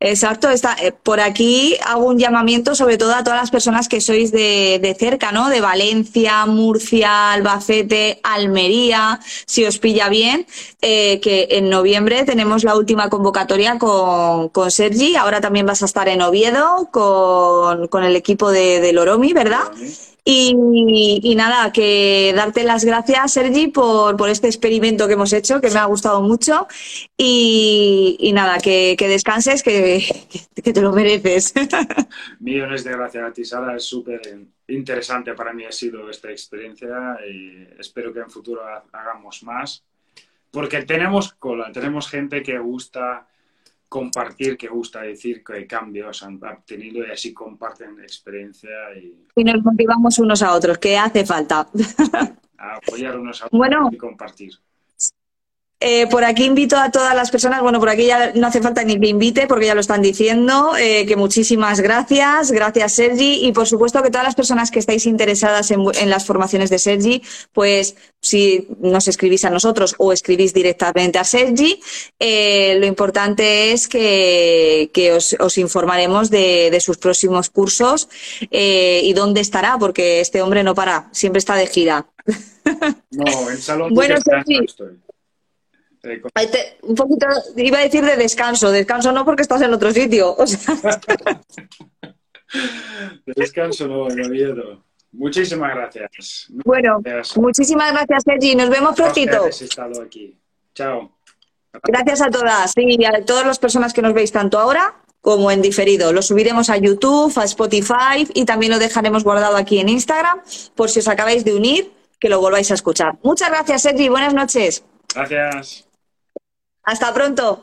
exacto, está, eh, por aquí hago un llamamiento sobre todo a todas las personas que sois de, de cerca, ¿no? De Valencia, Murcia, Albacete, Almería, si os pilla bien, eh, que en noviembre tenemos la última convocatoria con, con Sergi, ahora también vas a estar en Oviedo con, con el equipo de, del Oromi, ¿verdad? Y, nada, que darte las gracias, Sergi, por, por este experimento que hemos hecho, que me ha gustado mucho. Y, nada, que, que descanses, que, que te lo mereces. Millones de gracias a ti, Sara. Es súper interesante para mí ha sido esta experiencia y espero que en futuro ha- hagamos más. Porque tenemos cola, tenemos gente que gusta compartir, que gusta decir qué cambios han obtenido y así comparten experiencia y Y nos motivamos unos a otros, que hace falta. a apoyar unos a otros Bueno. y compartir. Eh, por aquí invito a todas las personas, bueno, por aquí ya no hace falta ni que invite porque ya lo están diciendo, eh, que muchísimas gracias, gracias Sergi y por supuesto que todas las personas que estáis interesadas en, en las formaciones de Sergi, pues si nos escribís a nosotros o escribís directamente a Sergi, eh, lo importante es que, que os, os informaremos de, de sus próximos cursos eh, y dónde estará, porque este hombre no para, siempre está de gira. No, en salón Bueno, Sergi. estoy. Eh, con- Ay, te- un poquito, iba a decir de descanso, descanso no porque estás en otro sitio. O sea, de descanso no, Oviedo. Muchísimas gracias. bueno, Gracias. muchísimas gracias, Sergi. Nos vemos prontito. estado aquí. Chao. Gracias a todas y a todas las personas que nos veis tanto ahora como en diferido. Lo subiremos a YouTube, a Spotify y también lo dejaremos guardado aquí en Instagram por si os acabáis de unir, que lo volváis a escuchar. Muchas gracias, Sergi. Buenas noches. Gracias. Hasta pronto.